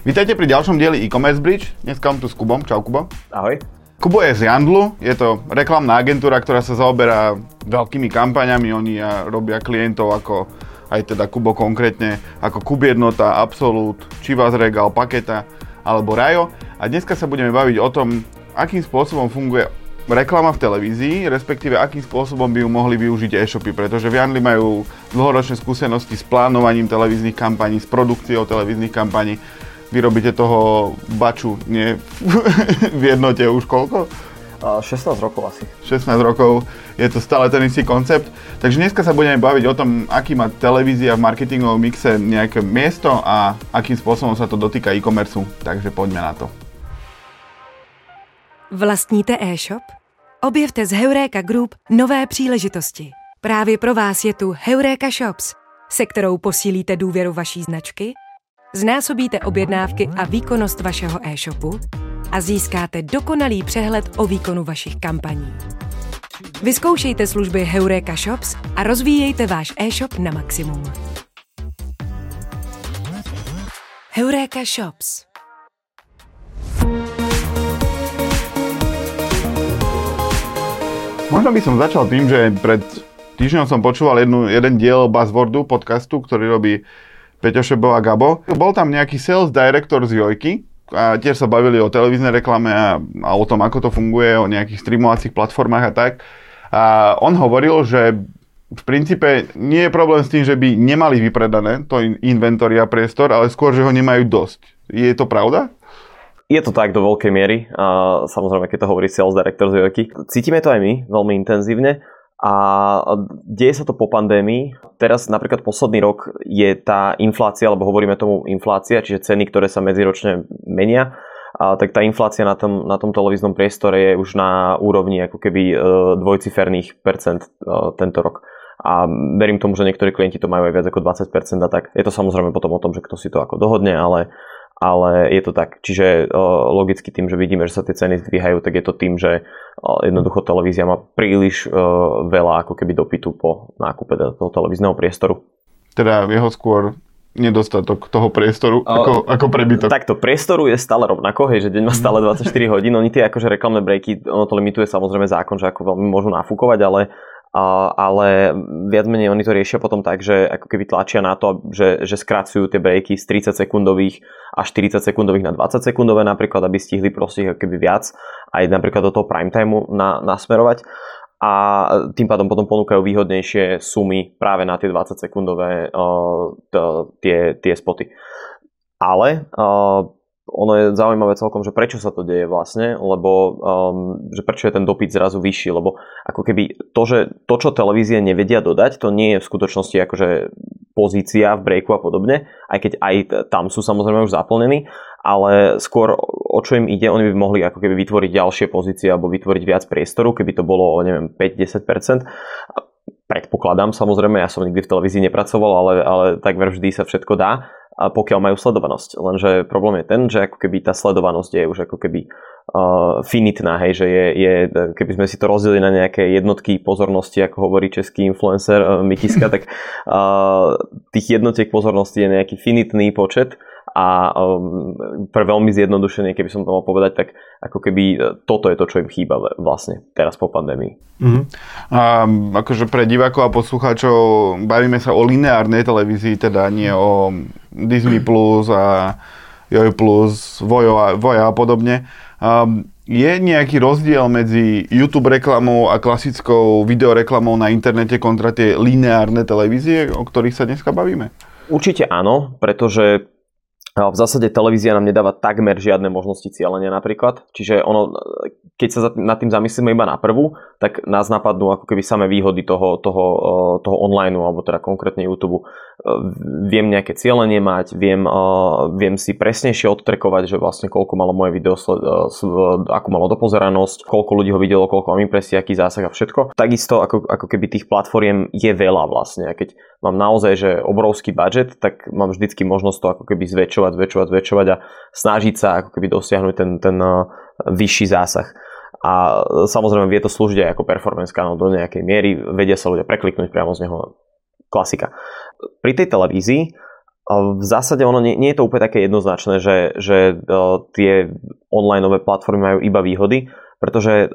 Vítajte pri ďalšom dieli e-commerce bridge. Dneska mám tu s Kubom. Čau Kubo. Ahoj. Kubo je z Jandlu, je to reklamná agentúra, ktorá sa zaoberá veľkými kampaňami. Oni robia klientov ako aj teda Kubo konkrétne, ako Kubiednota, Absolut, Chivas Regal, Paketa alebo Rajo. A dneska sa budeme baviť o tom, akým spôsobom funguje reklama v televízii, respektíve akým spôsobom by ju mohli využiť e-shopy, pretože Vianli majú dlhoročné skúsenosti s plánovaním televíznych kampaní, s produkciou televíznych kampaní. Vy robíte toho baču, nie v jednote už koľko? 16 rokov asi. 16 rokov, je to stále ten istý koncept. Takže dneska sa budeme baviť o tom, aký má televízia v marketingovom mixe nejaké miesto a akým spôsobom sa to dotýka e-commerce. Takže poďme na to. Vlastníte e-shop? Objevte z Heuréka Group nové příležitosti. Právě pro vás je tu Heuréka Shops, se kterou posílíte důvěru vaší značky, znásobíte objednávky a výkonnost vašeho e-shopu a získáte dokonalý přehled o výkonu vašich kampaní. Vyzkoušejte služby Heuréka Shops a rozvíjejte váš e-shop na maximum. Heuréka Shops Možno by som začal tým, že pred týždňom som počúval jednu, jeden diel Buzzwordu podcastu, ktorý robí Peťo Šebo a Gabo. Bol tam nejaký sales director z Jojky, a tiež sa bavili o televíznej reklame a, a o tom, ako to funguje, o nejakých streamovacích platformách a tak. A on hovoril, že v princípe nie je problém s tým, že by nemali vypredané to inventory a priestor, ale skôr, že ho nemajú dosť. Je to pravda? Je to tak do veľkej miery. A samozrejme, keď to hovorí sales director z Joky. Cítime to aj my veľmi intenzívne. A deje sa to po pandémii. Teraz napríklad posledný rok je tá inflácia, alebo hovoríme tomu inflácia, čiže ceny, ktoré sa medziročne menia, a tak tá inflácia na tom, na tom televíznom priestore je už na úrovni ako keby e, dvojciferných percent e, tento rok. A verím tomu, že niektorí klienti to majú aj viac ako 20% a tak. Je to samozrejme potom o tom, že kto si to ako dohodne, ale ale je to tak. Čiže logicky tým, že vidíme, že sa tie ceny zdvíhajú, tak je to tým, že jednoducho televízia má príliš veľa ako keby dopytu po nákupe toho televízneho priestoru. Teda jeho skôr nedostatok toho priestoru ako, ako prebytok. Takto, priestoru je stále rovnako, hej, že deň má stále 24 hodín, oni tie akože reklamné breaky, ono to limituje samozrejme zákon, že ako veľmi môžu nafúkovať, ale ale viac menej oni to riešia potom tak, že ako keby tlačia na to, že, že skracujú tie breaky z 30 sekundových až 40 sekundových na 20 sekundové napríklad, aby stihli proste ako keby viac aj napríklad do toho prime timeu na, nasmerovať a tým pádom potom ponúkajú výhodnejšie sumy práve na tie 20 sekundové uh, tie, tie spoty. Ale uh, ono je zaujímavé celkom, že prečo sa to deje vlastne, lebo um, že prečo je ten dopyt zrazu vyšší, lebo ako keby to, že to, čo televízie nevedia dodať, to nie je v skutočnosti akože pozícia v breaku a podobne, aj keď aj tam sú samozrejme už zaplnení, ale skôr o čo im ide, oni by mohli ako keby vytvoriť ďalšie pozície alebo vytvoriť viac priestoru, keby to bolo neviem 5-10%. Predpokladám samozrejme, ja som nikdy v televízii nepracoval, ale, ale takmer vždy sa všetko dá a pokiaľ majú sledovanosť. Lenže problém je ten, že ako keby tá sledovanosť je už ako keby uh, finitná, hej, že je, je, keby sme si to rozdelili na nejaké jednotky pozornosti, ako hovorí český influencer uh, Mitiska, tak uh, tých jednotiek pozornosti je nejaký finitný počet a um, pre veľmi zjednodušenie, keby som to mal povedať, tak ako keby e, toto je to, čo im chýba vlastne teraz po pandémii. Uh-huh. A akože pre divákov a poslucháčov bavíme sa o lineárnej televízii, teda nie o Disney Plus a Joj Plus, Vojo a, Voja a podobne. Um, je nejaký rozdiel medzi YouTube reklamou a klasickou videoreklamou na internete kontra tie lineárne televízie, o ktorých sa dneska bavíme? Určite áno, pretože v zásade televízia nám nedáva takmer žiadne možnosti cieľenia napríklad. Čiže ono, keď sa nad tým zamyslíme iba na prvú, tak nás napadnú ako keby samé výhody toho, toho, toho online, alebo teda konkrétne YouTube. Viem nejaké cieľenie mať, viem, viem si presnejšie odtrekovať, že vlastne koľko malo moje video, akú malo dopozeranosť, koľko ľudí ho videlo, koľko mám impresí, aký zásah a všetko. Takisto ako, ako keby tých platformiem je veľa vlastne. A keď mám naozaj že obrovský budget, tak mám vždycky možnosť to ako keby zväčšovať, zväčšovať, zväčšovať a snažiť sa ako keby dosiahnuť ten, ten uh, vyšší zásah. A samozrejme vie to slúžiť aj ako performance kanál do nejakej miery, vedia sa ľudia prekliknúť priamo z neho klasika. Pri tej televízii v zásade ono nie, nie je to úplne také jednoznačné, že, že tie online platformy majú iba výhody, pretože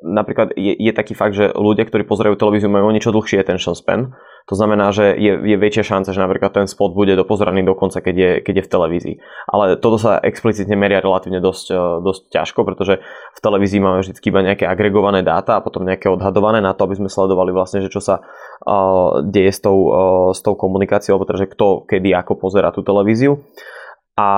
napríklad je, je taký fakt, že ľudia, ktorí pozerajú televíziu, majú o niečo dlhší attention span. To znamená, že je, je väčšia šanca, že napríklad ten spot bude dopozeraný dokonca, keď je, keď je v televízii. Ale toto sa explicitne meria relatívne dosť, e, dosť ťažko, pretože v televízii máme vždy iba nejaké agregované dáta a potom nejaké odhadované na to, aby sme sledovali vlastne, že čo sa deje s tou, s tou komunikáciou, alebo teda, že kto kedy ako pozera tú televíziu. A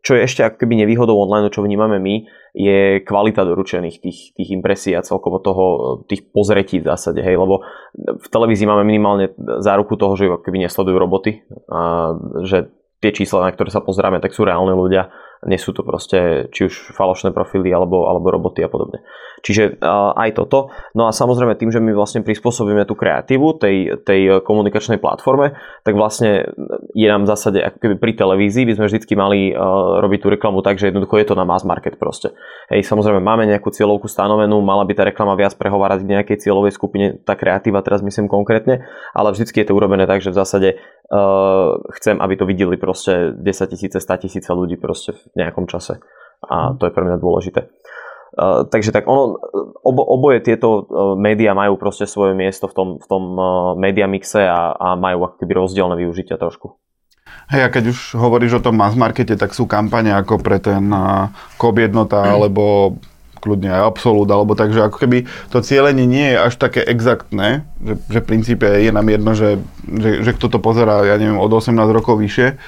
čo je ešte ako keby nevýhodou online, čo vnímame my, je kvalita doručených tých, tých impresí a celkovo toho, tých pozretí v zásade, hej, lebo v televízii máme minimálne záruku toho, že keby nesledujú roboty, a že tie čísla, na ktoré sa pozeráme, tak sú reálne ľudia nie sú to proste či už falošné profily alebo, alebo roboty a podobne. Čiže uh, aj toto. No a samozrejme tým, že my vlastne prispôsobíme tú kreatívu tej, tej komunikačnej platforme, tak vlastne je nám v zásade ako keby pri televízii by sme vždycky mali uh, robiť tú reklamu tak, že jednoducho je to na mass market proste. Hej, samozrejme máme nejakú cieľovku stanovenú, mala by tá reklama viac prehovárať k nejakej cieľovej skupine, tá kreatíva teraz myslím konkrétne, ale vždycky je to urobené tak, že v zásade uh, chcem, aby to videli proste 10 tisíce, 100 tisíce ľudí proste v nejakom čase. A mhm. to je pre mňa dôležité. Uh, takže tak ono, obo, oboje tieto uh, médiá majú proste svoje miesto v tom, v tom uh, media mixe a, a majú ako keby rozdielne využitia trošku. Hej, a keď už hovoríš o tom mass markete, tak sú kampane ako pre ten uh, KOB jednota, mm. alebo kľudne aj absolút, alebo takže ako keby to cieľenie nie je až také exaktné, že, že v princípe je nám jedno, že, že, že kto to pozerá, ja neviem, od 18 rokov vyššie,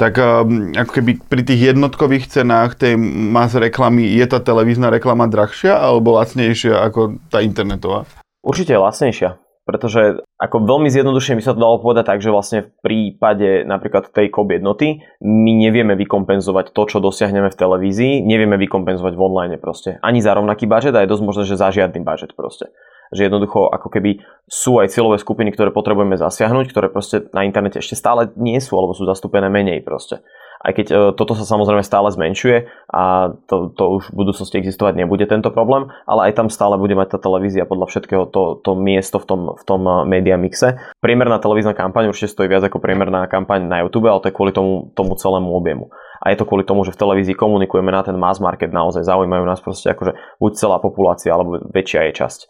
tak um, ako keby pri tých jednotkových cenách tej mas reklamy je tá televízna reklama drahšia alebo lacnejšia ako tá internetová? Určite lacnejšia, pretože ako veľmi zjednodušene by sa to dalo povedať tak, že vlastne v prípade napríklad tej COB jednoty my nevieme vykompenzovať to, čo dosiahneme v televízii, nevieme vykompenzovať v online proste. Ani za rovnaký budget a je dosť možné, že za žiadny budget proste že jednoducho ako keby sú aj cieľové skupiny, ktoré potrebujeme zasiahnuť, ktoré proste na internete ešte stále nie sú alebo sú zastúpené menej proste. Aj keď e, toto sa samozrejme stále zmenšuje a to, to už v budúcnosti existovať nebude tento problém, ale aj tam stále bude mať tá televízia podľa všetkého to, to miesto v tom, v tom e, media mixe. Priemerná televízna kampaň určite stojí viac ako priemerná kampaň na YouTube, ale to je kvôli tomu, tomu celému objemu. A je to kvôli tomu, že v televízii komunikujeme na ten mass market, naozaj zaujímajú nás proste akože buď celá populácia alebo väčšia jej časť.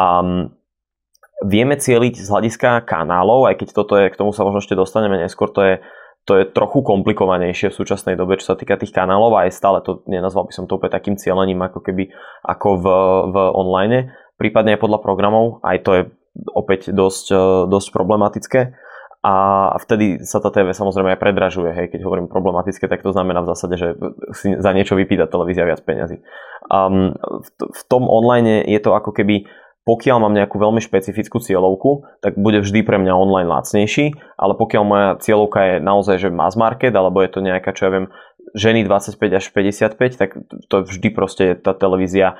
A vieme cieliť z hľadiska kanálov, aj keď toto je, k tomu sa možno ešte dostaneme neskôr, to je, to je trochu komplikovanejšie v súčasnej dobe, čo sa týka tých kanálov a aj stále to, nenazval by som to úplne takým cieľením ako keby ako v, v online, prípadne aj podľa programov, aj to je opäť dosť, dosť problematické a vtedy sa tá TV samozrejme aj predražuje. Hej. Keď hovorím problematické, tak to znamená v zásade, že si za niečo vypýta televízia viac peňazí. Um, v, v tom online je to ako keby pokiaľ mám nejakú veľmi špecifickú cieľovku, tak bude vždy pre mňa online lacnejší, ale pokiaľ moja cieľovka je naozaj že mass market, alebo je to nejaká, čo ja viem, ženy 25 až 55, tak to vždy proste tá televízia,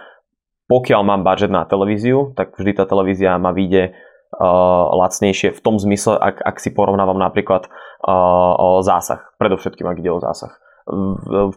pokiaľ mám budget na televíziu, tak vždy tá televízia ma vyjde uh, lacnejšie v tom zmysle, ak, ak si porovnávam napríklad uh, zásah, predovšetkým ak ide o zásah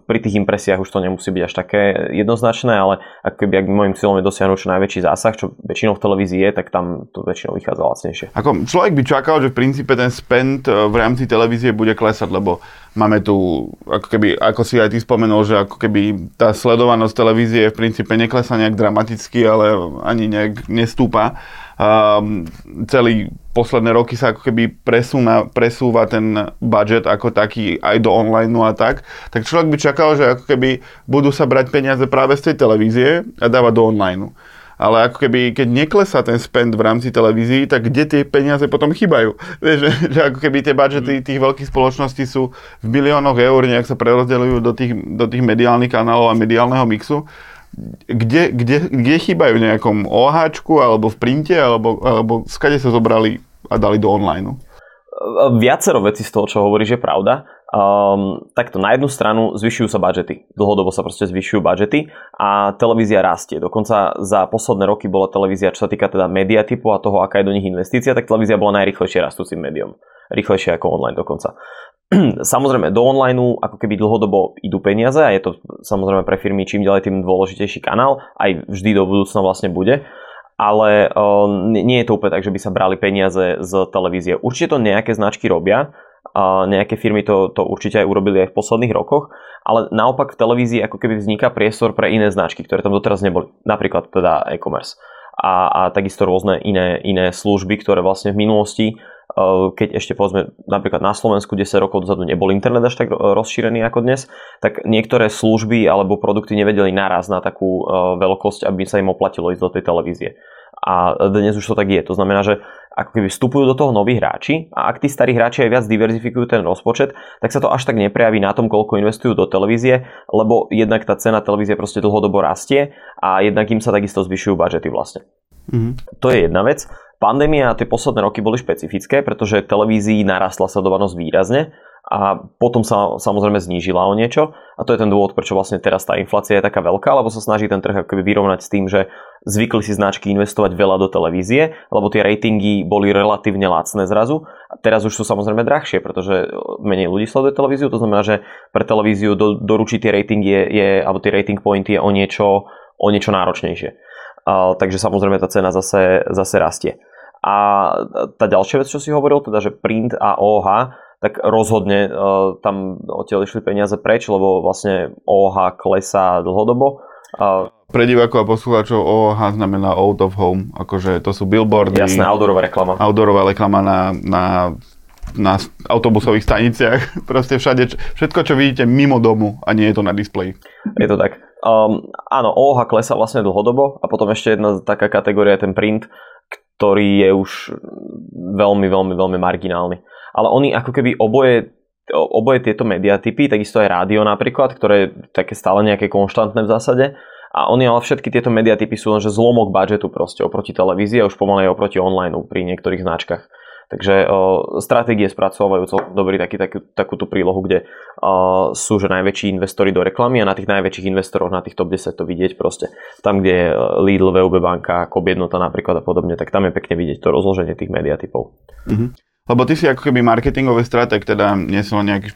pri tých impresiách už to nemusí byť až také jednoznačné, ale ak keby ak môjim cieľom je dosiahnuť čo najväčší zásah, čo väčšinou v televízii je, tak tam to väčšinou vychádza lacnejšie. Ako človek by čakal, že v princípe ten spend e, v rámci televízie bude klesať, lebo máme tu, ako keby, ako si aj ty spomenul, že ako keby tá sledovanosť televízie v princípe neklesá nejak dramaticky, ale ani nejak nestúpa um, celý posledné roky sa ako keby presúna, presúva ten budget ako taký aj do online a tak, tak človek by čakal, že ako keby budú sa brať peniaze práve z tej televízie a dávať do online. Ale ako keby, keď neklesá ten spend v rámci televízií, tak kde tie peniaze potom chýbajú? Vieš, že, že ako keby tie budžety tých veľkých spoločností sú v miliónoch eur, nejak sa prerozdeľujú do tých, do tých mediálnych kanálov a mediálneho mixu kde, kde, kde chýbajú v nejakom OH alebo v printe, alebo, alebo skade sa zobrali a dali do online? Viacero vecí z toho, čo hovoríš, je pravda. Um, takto na jednu stranu zvyšujú sa budžety. Dlhodobo sa proste zvyšujú budžety a televízia rastie. Dokonca za posledné roky bola televízia, čo sa týka teda media typu a toho, aká je do nich investícia, tak televízia bola najrychlejšie rastúcim médium. Rýchlejšie ako online dokonca. samozrejme do online ako keby dlhodobo idú peniaze a je to samozrejme pre firmy čím ďalej tým dôležitejší kanál, aj vždy do budúcna vlastne bude. ale uh, nie je to úplne tak, že by sa brali peniaze z televízie. Určite to nejaké značky robia, uh, nejaké firmy to, to určite aj urobili aj v posledných rokoch, ale naopak v televízii ako keby vzniká priestor pre iné značky, ktoré tam doteraz neboli. Napríklad teda e-commerce a, a takisto rôzne iné, iné služby, ktoré vlastne v minulosti keď ešte povedzme napríklad na Slovensku 10 rokov dozadu nebol internet až tak rozšírený ako dnes, tak niektoré služby alebo produkty nevedeli naraz na takú eh, veľkosť, aby sa im oplatilo ísť do tej televízie. A dnes už to tak je. To znamená, že ako keby vstupujú do toho noví hráči a ak tí starí hráči aj viac diverzifikujú ten rozpočet, tak sa to až tak neprejaví na tom, koľko investujú do televízie, lebo jednak tá cena televízie proste dlhodobo rastie a jednak im sa takisto zvyšujú budžety vlastne. Mm-hmm. To je jedna vec. Pandémia a tie posledné roky boli špecifické, pretože televízii narastla sledovanosť výrazne a potom sa samozrejme znížila o niečo a to je ten dôvod, prečo vlastne teraz tá inflácia je taká veľká, lebo sa snaží ten trh akoby vyrovnať s tým, že zvykli si značky investovať veľa do televízie, lebo tie ratingy boli relatívne lacné zrazu a teraz už sú samozrejme drahšie, pretože menej ľudí sleduje televíziu, to znamená, že pre televíziu do, doručiť tie ratingy je, je, alebo tie rating pointy je o niečo, o niečo náročnejšie. Uh, takže samozrejme tá cena zase, zase rastie. A tá ďalšia vec, čo si hovoril, teda, že print a OH, tak rozhodne uh, tam odtiaľ išli peniaze preč, lebo vlastne OH klesá dlhodobo. Uh, Pre divákov a poslucháčov OH znamená out of home, akože to sú billboardy. Jasné, outdoorová reklama. Outdoorová reklama na, na, na autobusových staniciach. Proste všade, všetko, čo vidíte mimo domu a nie je to na displeji. Je to tak. Um, áno, OH klesa vlastne dlhodobo a potom ešte jedna taká kategória je ten print, ktorý je už veľmi, veľmi, veľmi marginálny. Ale oni ako keby oboje, oboje tieto mediatypy, takisto aj rádio napríklad, ktoré je také stále nejaké konštantné v zásade, a oni ale všetky tieto mediatypy sú lenže zlomok budžetu proste oproti televízii a už pomaly oproti online pri niektorých značkách. Takže uh, stratégie spracovajú celkom dobrý taký, takú, takúto prílohu, kde uh, sú že najväčší investori do reklamy a na tých najväčších investoroch na tých top 10 to vidieť proste. Tam, kde je Lidl, VUB banka, Kobiednota napríklad a podobne, tak tam je pekne vidieť to rozloženie tých mediatypov. Mm-hmm. Lebo ty si ako keby marketingový stratég, teda nie som nejaký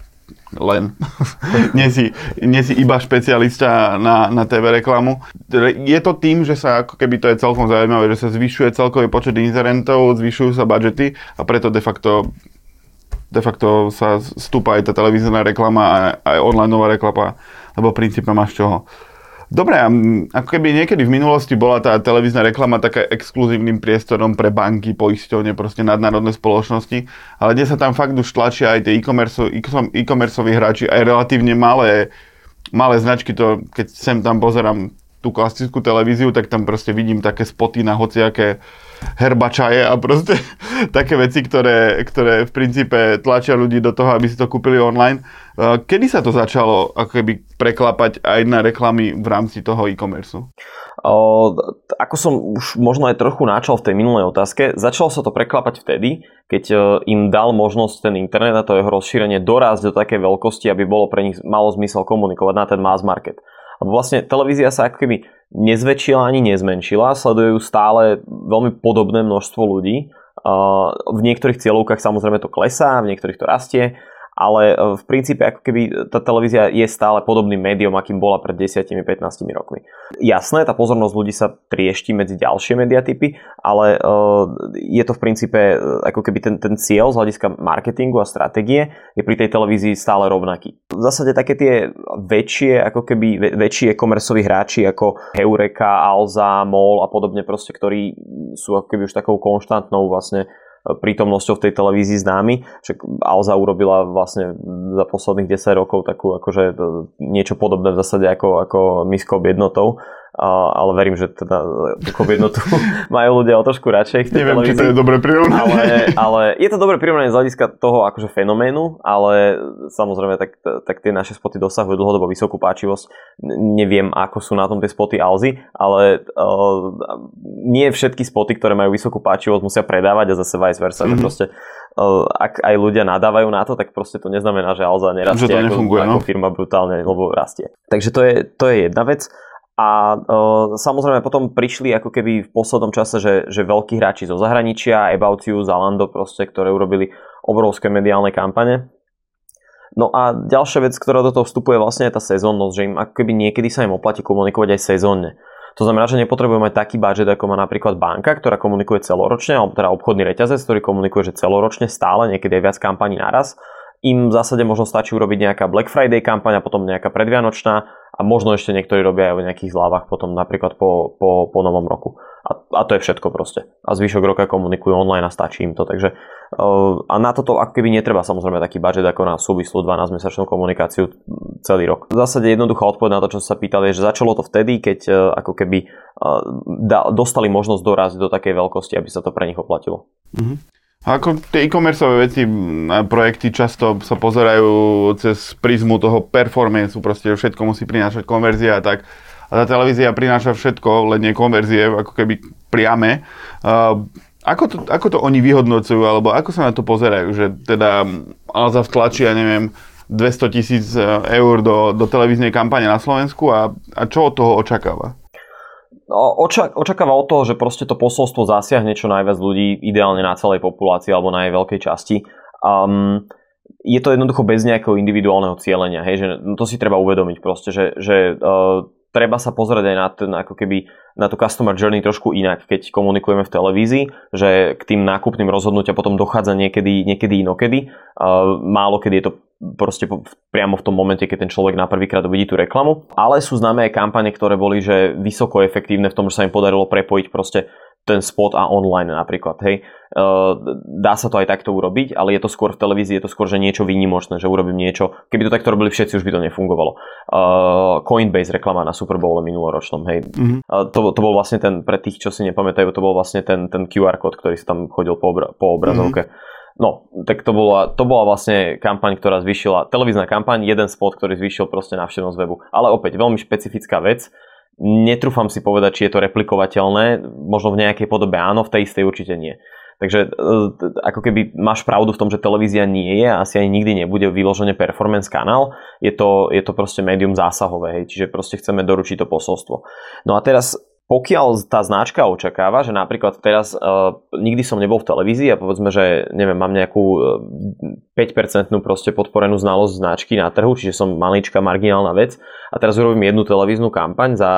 len. nie, si, nie si iba špecialista na, na TV reklamu. Je to tým, že sa ako keby to je celkom zaujímavé, že sa zvyšuje celkový počet inzerentov, zvyšujú sa budžety a preto de facto de facto sa stúpa aj tá televízna reklama a aj onlineová reklama, lebo v princípe máš čoho. Dobre, ako keby niekedy v minulosti bola tá televízna reklama taká exkluzívnym priestorom pre banky, poisťovne, proste nadnárodné spoločnosti, ale dnes sa tam fakt už tlačia aj tie e-commerce, hráči, aj relatívne malé, malé značky, to keď sem tam pozerám tú klasickú televíziu, tak tam proste vidím také spoty na hociaké herbačaje a proste také veci, ktoré, ktoré v princípe tlačia ľudí do toho, aby si to kúpili online. Kedy sa to začalo ako keby preklapať aj na reklamy v rámci toho e-commerce? ako som už možno aj trochu načal v tej minulej otázke, začalo sa to preklapať vtedy, keď e, im dal možnosť ten internet a to jeho rozšírenie dorásť do takej veľkosti, aby bolo pre nich malo zmysel komunikovať na ten mass market. Lebo vlastne televízia sa ako keby nezväčšila ani nezmenšila, sledujú stále veľmi podobné množstvo ľudí. V niektorých cieľovkách samozrejme to klesá, v niektorých to rastie ale e, v princípe ako keby tá televízia je stále podobným médium, akým bola pred 10-15 rokmi. Jasné, tá pozornosť ľudí sa triešti medzi ďalšie mediatypy, ale uh, je to v princípe e, ako keby ten, ten cieľ z hľadiska marketingu a stratégie je pri tej televízii stále rovnaký. V zásade také tie väčšie, ako keby väčšie komercoví hráči ako Heureka, Alza, MOL a podobne proste, ktorí sú ako keby už takou konštantnou vlastne prítomnosťou v tej televízii známy. Však Alza urobila vlastne za posledných 10 rokov takú akože e, niečo podobné v zásade ako, ako miskou jednotou ale verím, že teda tú jednotu majú ľudia o trošku radšej. Neviem, televízii. či to je dobré prirovnanie. Ale, ale je to dobré prirovnanie z hľadiska toho akože fenoménu, ale samozrejme tak, tak tie naše spoty dosahujú dlhodobo vysokú páčivosť. Neviem, ako sú na tom tie spoty Alzy, ale uh, nie všetky spoty, ktoré majú vysokú páčivosť, musia predávať a zase vice versa. Mm-hmm. proste uh, ak aj ľudia nadávajú na to, tak proste to neznamená, že Alza nerastie že to ako, no? ako firma brutálne, lebo rastie. Takže to je, to je jedna vec. A uh, samozrejme potom prišli ako keby v poslednom čase, že, že veľkí hráči zo zahraničia, About You, Zalando proste, ktoré urobili obrovské mediálne kampane. No a ďalšia vec, ktorá do toho vstupuje vlastne je tá sezónnosť, že im ako keby niekedy sa im oplatí komunikovať aj sezónne. To znamená, že nepotrebujeme mať taký budget, ako má napríklad banka, ktorá komunikuje celoročne, alebo teda obchodný reťazec, ktorý komunikuje, že celoročne stále, niekedy aj viac kampaní naraz. Im v zásade možno stačí urobiť nejaká Black Friday kampaň a potom nejaká predvianočná a možno ešte niektorí robia aj o nejakých zľavách potom napríklad po, po, po novom roku. A, a to je všetko proste. A zvyšok roka komunikujú online a stačí im to. Takže uh, a na toto ako keby netreba samozrejme taký budget ako na súvislú 12-mesačnú komunikáciu celý rok. V zásade jednoduchá odpoveď na to, čo sa pýtali, je, že začalo to vtedy, keď uh, ako keby uh, da, dostali možnosť doraziť do takej veľkosti, aby sa to pre nich oplatilo. Mm-hmm. A ako tie e-commerce veci projekty často sa pozerajú cez prízmu toho performance, proste všetko musí prinášať konverzia a tak. A tá televízia prináša všetko, len nie konverzie, ako keby priame. Ako to, ako to oni vyhodnocujú, alebo ako sa na to pozerajú, že teda Alza vtlačí, ja neviem, 200 tisíc e, eur do, do televíznej kampane na Slovensku a, a čo od toho očakáva? No, očak- očakáva od toho, že proste to posolstvo zasiahne čo najviac ľudí, ideálne na celej populácii alebo na jej veľkej časti. Um, je to jednoducho bez nejakého individuálneho cieľenia, hej, že to si treba uvedomiť proste, že, že uh, treba sa pozrieť aj na ten, ako keby, na tú customer journey trošku inak, keď komunikujeme v televízii, že k tým nákupným rozhodnutia potom dochádza niekedy, niekedy inokedy. Málo kedy je to proste priamo v tom momente, keď ten človek na prvýkrát uvidí tú reklamu. Ale sú známe aj kampane, ktoré boli že vysoko efektívne v tom, že sa im podarilo prepojiť proste ten spot a online napríklad, hej. Dá sa to aj takto urobiť, ale je to skôr v televízii, je to skôr, že niečo výnimočné, že urobím niečo. Keby to takto robili všetci, už by to nefungovalo. Coinbase reklama na Super Bowl minuloročnom, hej. Mm-hmm. To, to bol vlastne ten, pre tých, čo si nepamätajú, to bol vlastne ten, ten QR kód, ktorý sa tam chodil po, obra- po obrazovke. Mm-hmm. No, tak to bola, to bola vlastne kampaň, ktorá zvýšila, televízna kampaň, jeden spot, ktorý zvýšil proste návštevnosť webu. Ale opäť, veľmi špecifická vec. Netrúfam si povedať, či je to replikovateľné, možno v nejakej podobe áno, v tej istej určite nie. Takže e, ako keby máš pravdu v tom, že televízia nie je a asi ani nikdy nebude vyložené performance kanál. Je to, je to proste médium zásahové, hej, čiže proste chceme doručiť to posolstvo. No a teraz pokiaľ tá značka očakáva, že napríklad teraz uh, nikdy som nebol v televízii a povedzme, že neviem, mám nejakú uh, 5% proste podporenú znalosť značky na trhu, čiže som maličká marginálna vec a teraz urobím jednu televíznu kampaň za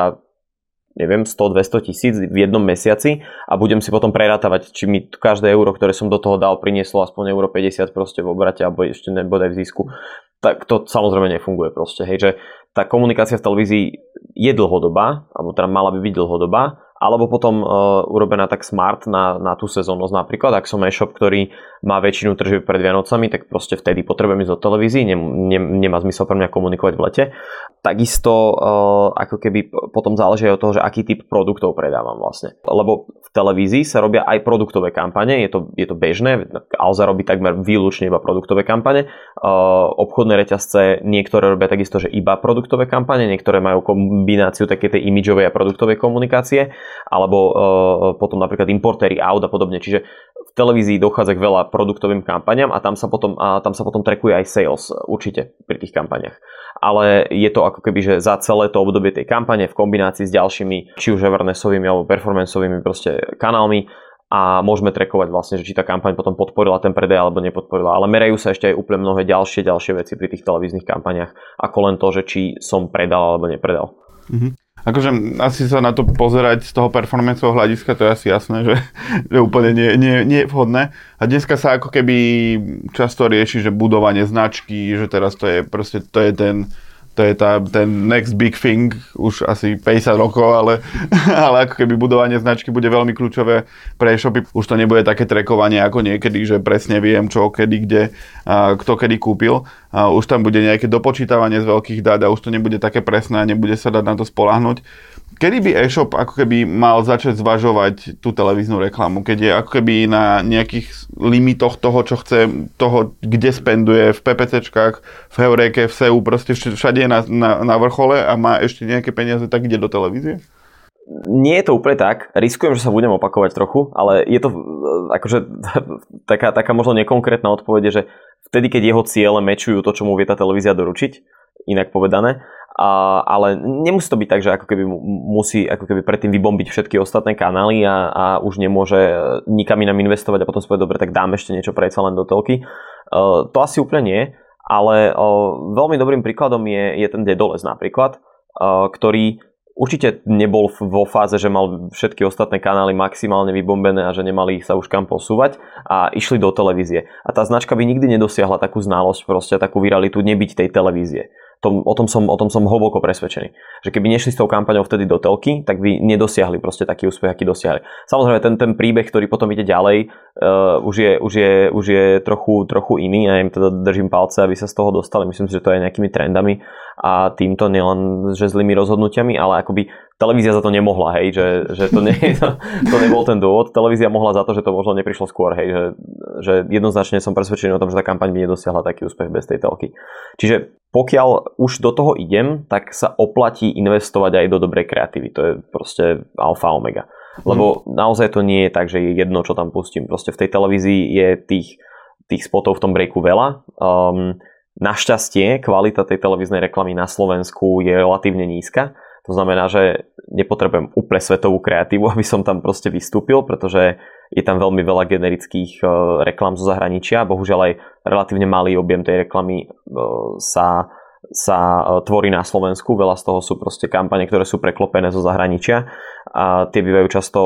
neviem, 100-200 tisíc v jednom mesiaci a budem si potom prerátavať, či mi každé euro, ktoré som do toho dal, prinieslo aspoň euro 50 proste v obrate alebo ešte nebodaj v zisku. Tak to samozrejme nefunguje proste, hej, že tá komunikácia v televízii je dlhodobá, alebo teda mala by byť dlhodobá, alebo potom uh, urobená tak smart na, na tú sezónnosť napríklad, ak som e-shop, ktorý má väčšinu tržieb pred Vianocami, tak proste vtedy potrebujem ísť do televízii, ne, ne, nemá zmysel pre mňa komunikovať v lete. Takisto uh, ako keby potom záleží aj od toho, že aký typ produktov predávam vlastne. Lebo v televízii sa robia aj produktové kampane, je to, je to bežné, Alza robí takmer výlučne iba produktové kampane, uh, obchodné reťazce niektoré robia takisto, že iba produktové kampane, niektoré majú kombináciu také tej imidžovej a produktovej komunikácie alebo uh, potom napríklad importéry aut a podobne. Čiže v televízii dochádza k veľa produktovým kampaniam a tam sa potom, a tam sa potom trekuje aj sales určite pri tých kampaniach. Ale je to ako keby, že za celé to obdobie tej kampane v kombinácii s ďalšími, či už awarenessovými alebo performanceovými proste kanálmi a môžeme trekovať vlastne, že či tá kampaň potom podporila ten predaj alebo nepodporila. Ale merajú sa ešte aj úplne mnohé ďalšie, ďalšie veci pri tých televíznych kampaniach, ako len to, že či som predal alebo nepredal. Mm-hmm. Akože asi sa na to pozerať z toho performanceového hľadiska, to je asi jasné, že, že úplne nie, nie, nie je vhodné. A dneska sa ako keby často rieši, že budovanie značky, že teraz to je proste, to je ten, to je tá, ten next big thing, už asi 50 rokov, ale, ale ako keby budovanie značky bude veľmi kľúčové pre e-shopy. Už to nebude také trekovanie ako niekedy, že presne viem čo, kedy, kde, a kto kedy kúpil. A už tam bude nejaké dopočítavanie z veľkých dát a už to nebude také presné a nebude sa dať na to spolahnuť. Kedy by e-shop ako keby mal začať zvažovať tú televíznu reklamu? Keď je ako keby na nejakých limitoch toho, čo chce, toho, kde spenduje v PPCčkách, v Heureke, v SEU, proste všade na, na, na vrchole a má ešte nejaké peniaze, tak ide do televízie? Nie je to úplne tak. Riskujem, že sa budem opakovať trochu, ale je to akože taká, taká možno nekonkrétna odpoveď, že vtedy, keď jeho ciele mečujú to, čo mu vie tá televízia doručiť, inak povedané, ale nemusí to byť tak, že ako keby musí ako keby predtým vybombiť všetky ostatné kanály a, a už nemôže e, nikam inám investovať a potom si dobre, tak dám ešte niečo predsa len do telky. Uh, to asi úplne nie, ale uh, veľmi dobrým príkladom je, je ten Dedoles napríklad, ktorý určite nebol vo fáze, že mal všetky ostatné kanály maximálne vybombené a že nemali sa už kam posúvať a išli do televízie. A tá značka by nikdy nedosiahla takú znalosť, proste takú viralitu nebyť tej televízie tom, o, tom som, o tom som hlboko presvedčený. Že keby nešli s tou kampaňou vtedy do telky, tak by nedosiahli proste taký úspech, aký dosiahli. Samozrejme, ten, ten príbeh, ktorý potom ide ďalej, uh, už, je, už, je, už je trochu, trochu iný. Ja im teda držím palce, aby sa z toho dostali. Myslím si, že to je nejakými trendami a týmto nielen že zlými rozhodnutiami, ale akoby televízia za to nemohla, hej, že, že to, nie, to, to nebol ten dôvod. Televízia mohla za to, že to možno neprišlo skôr, hej, že, že jednoznačne som presvedčený o tom, že tá kampaň by nedosiahla taký úspech bez tej telky. Čiže pokiaľ už do toho idem, tak sa oplatí investovať aj do dobrej kreatívy. To je proste alfa omega. Lebo mm. naozaj to nie je tak, že je jedno, čo tam pustím. Proste v tej televízii je tých, tých spotov v tom breaku veľa. Um, našťastie kvalita tej televíznej reklamy na Slovensku je relatívne nízka to znamená, že nepotrebujem úplne svetovú kreatívu, aby som tam proste vystúpil, pretože je tam veľmi veľa generických e, reklam zo zahraničia. Bohužiaľ aj relatívne malý objem tej reklamy e, sa, sa e, tvorí na Slovensku. Veľa z toho sú proste kampane, ktoré sú preklopené zo zahraničia a tie bývajú často,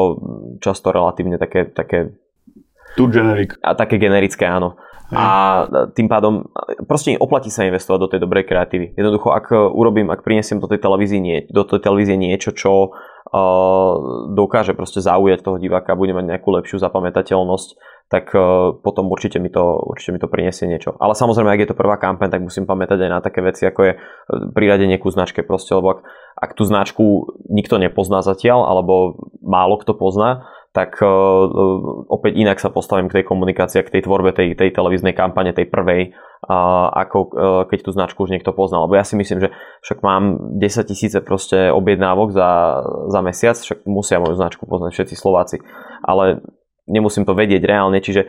často relatívne také, také tu generic. A také generické, áno. A tým pádom proste oplatí sa investovať do tej dobrej kreatívy. Jednoducho, ak urobím, ak prinesiem do tej televízie, nie, do tej televízie niečo, čo uh, dokáže proste zaujať toho diváka, bude mať nejakú lepšiu zapamätateľnosť, tak uh, potom určite mi, to, určite mi to prinesie niečo. Ale samozrejme, ak je to prvá kampaň, tak musím pamätať aj na také veci, ako je priradenie ku značke proste, lebo ak, ak tú značku nikto nepozná zatiaľ, alebo málo kto pozná, tak opäť inak sa postavím k tej komunikácii, k tej tvorbe tej, tej televíznej kampane, tej prvej, ako uh, keď tú značku už niekto poznal. Lebo ja si myslím, že však mám 10 tisíce proste objednávok za, za mesiac, však musia moju značku poznať všetci Slováci. Ale nemusím to vedieť reálne, čiže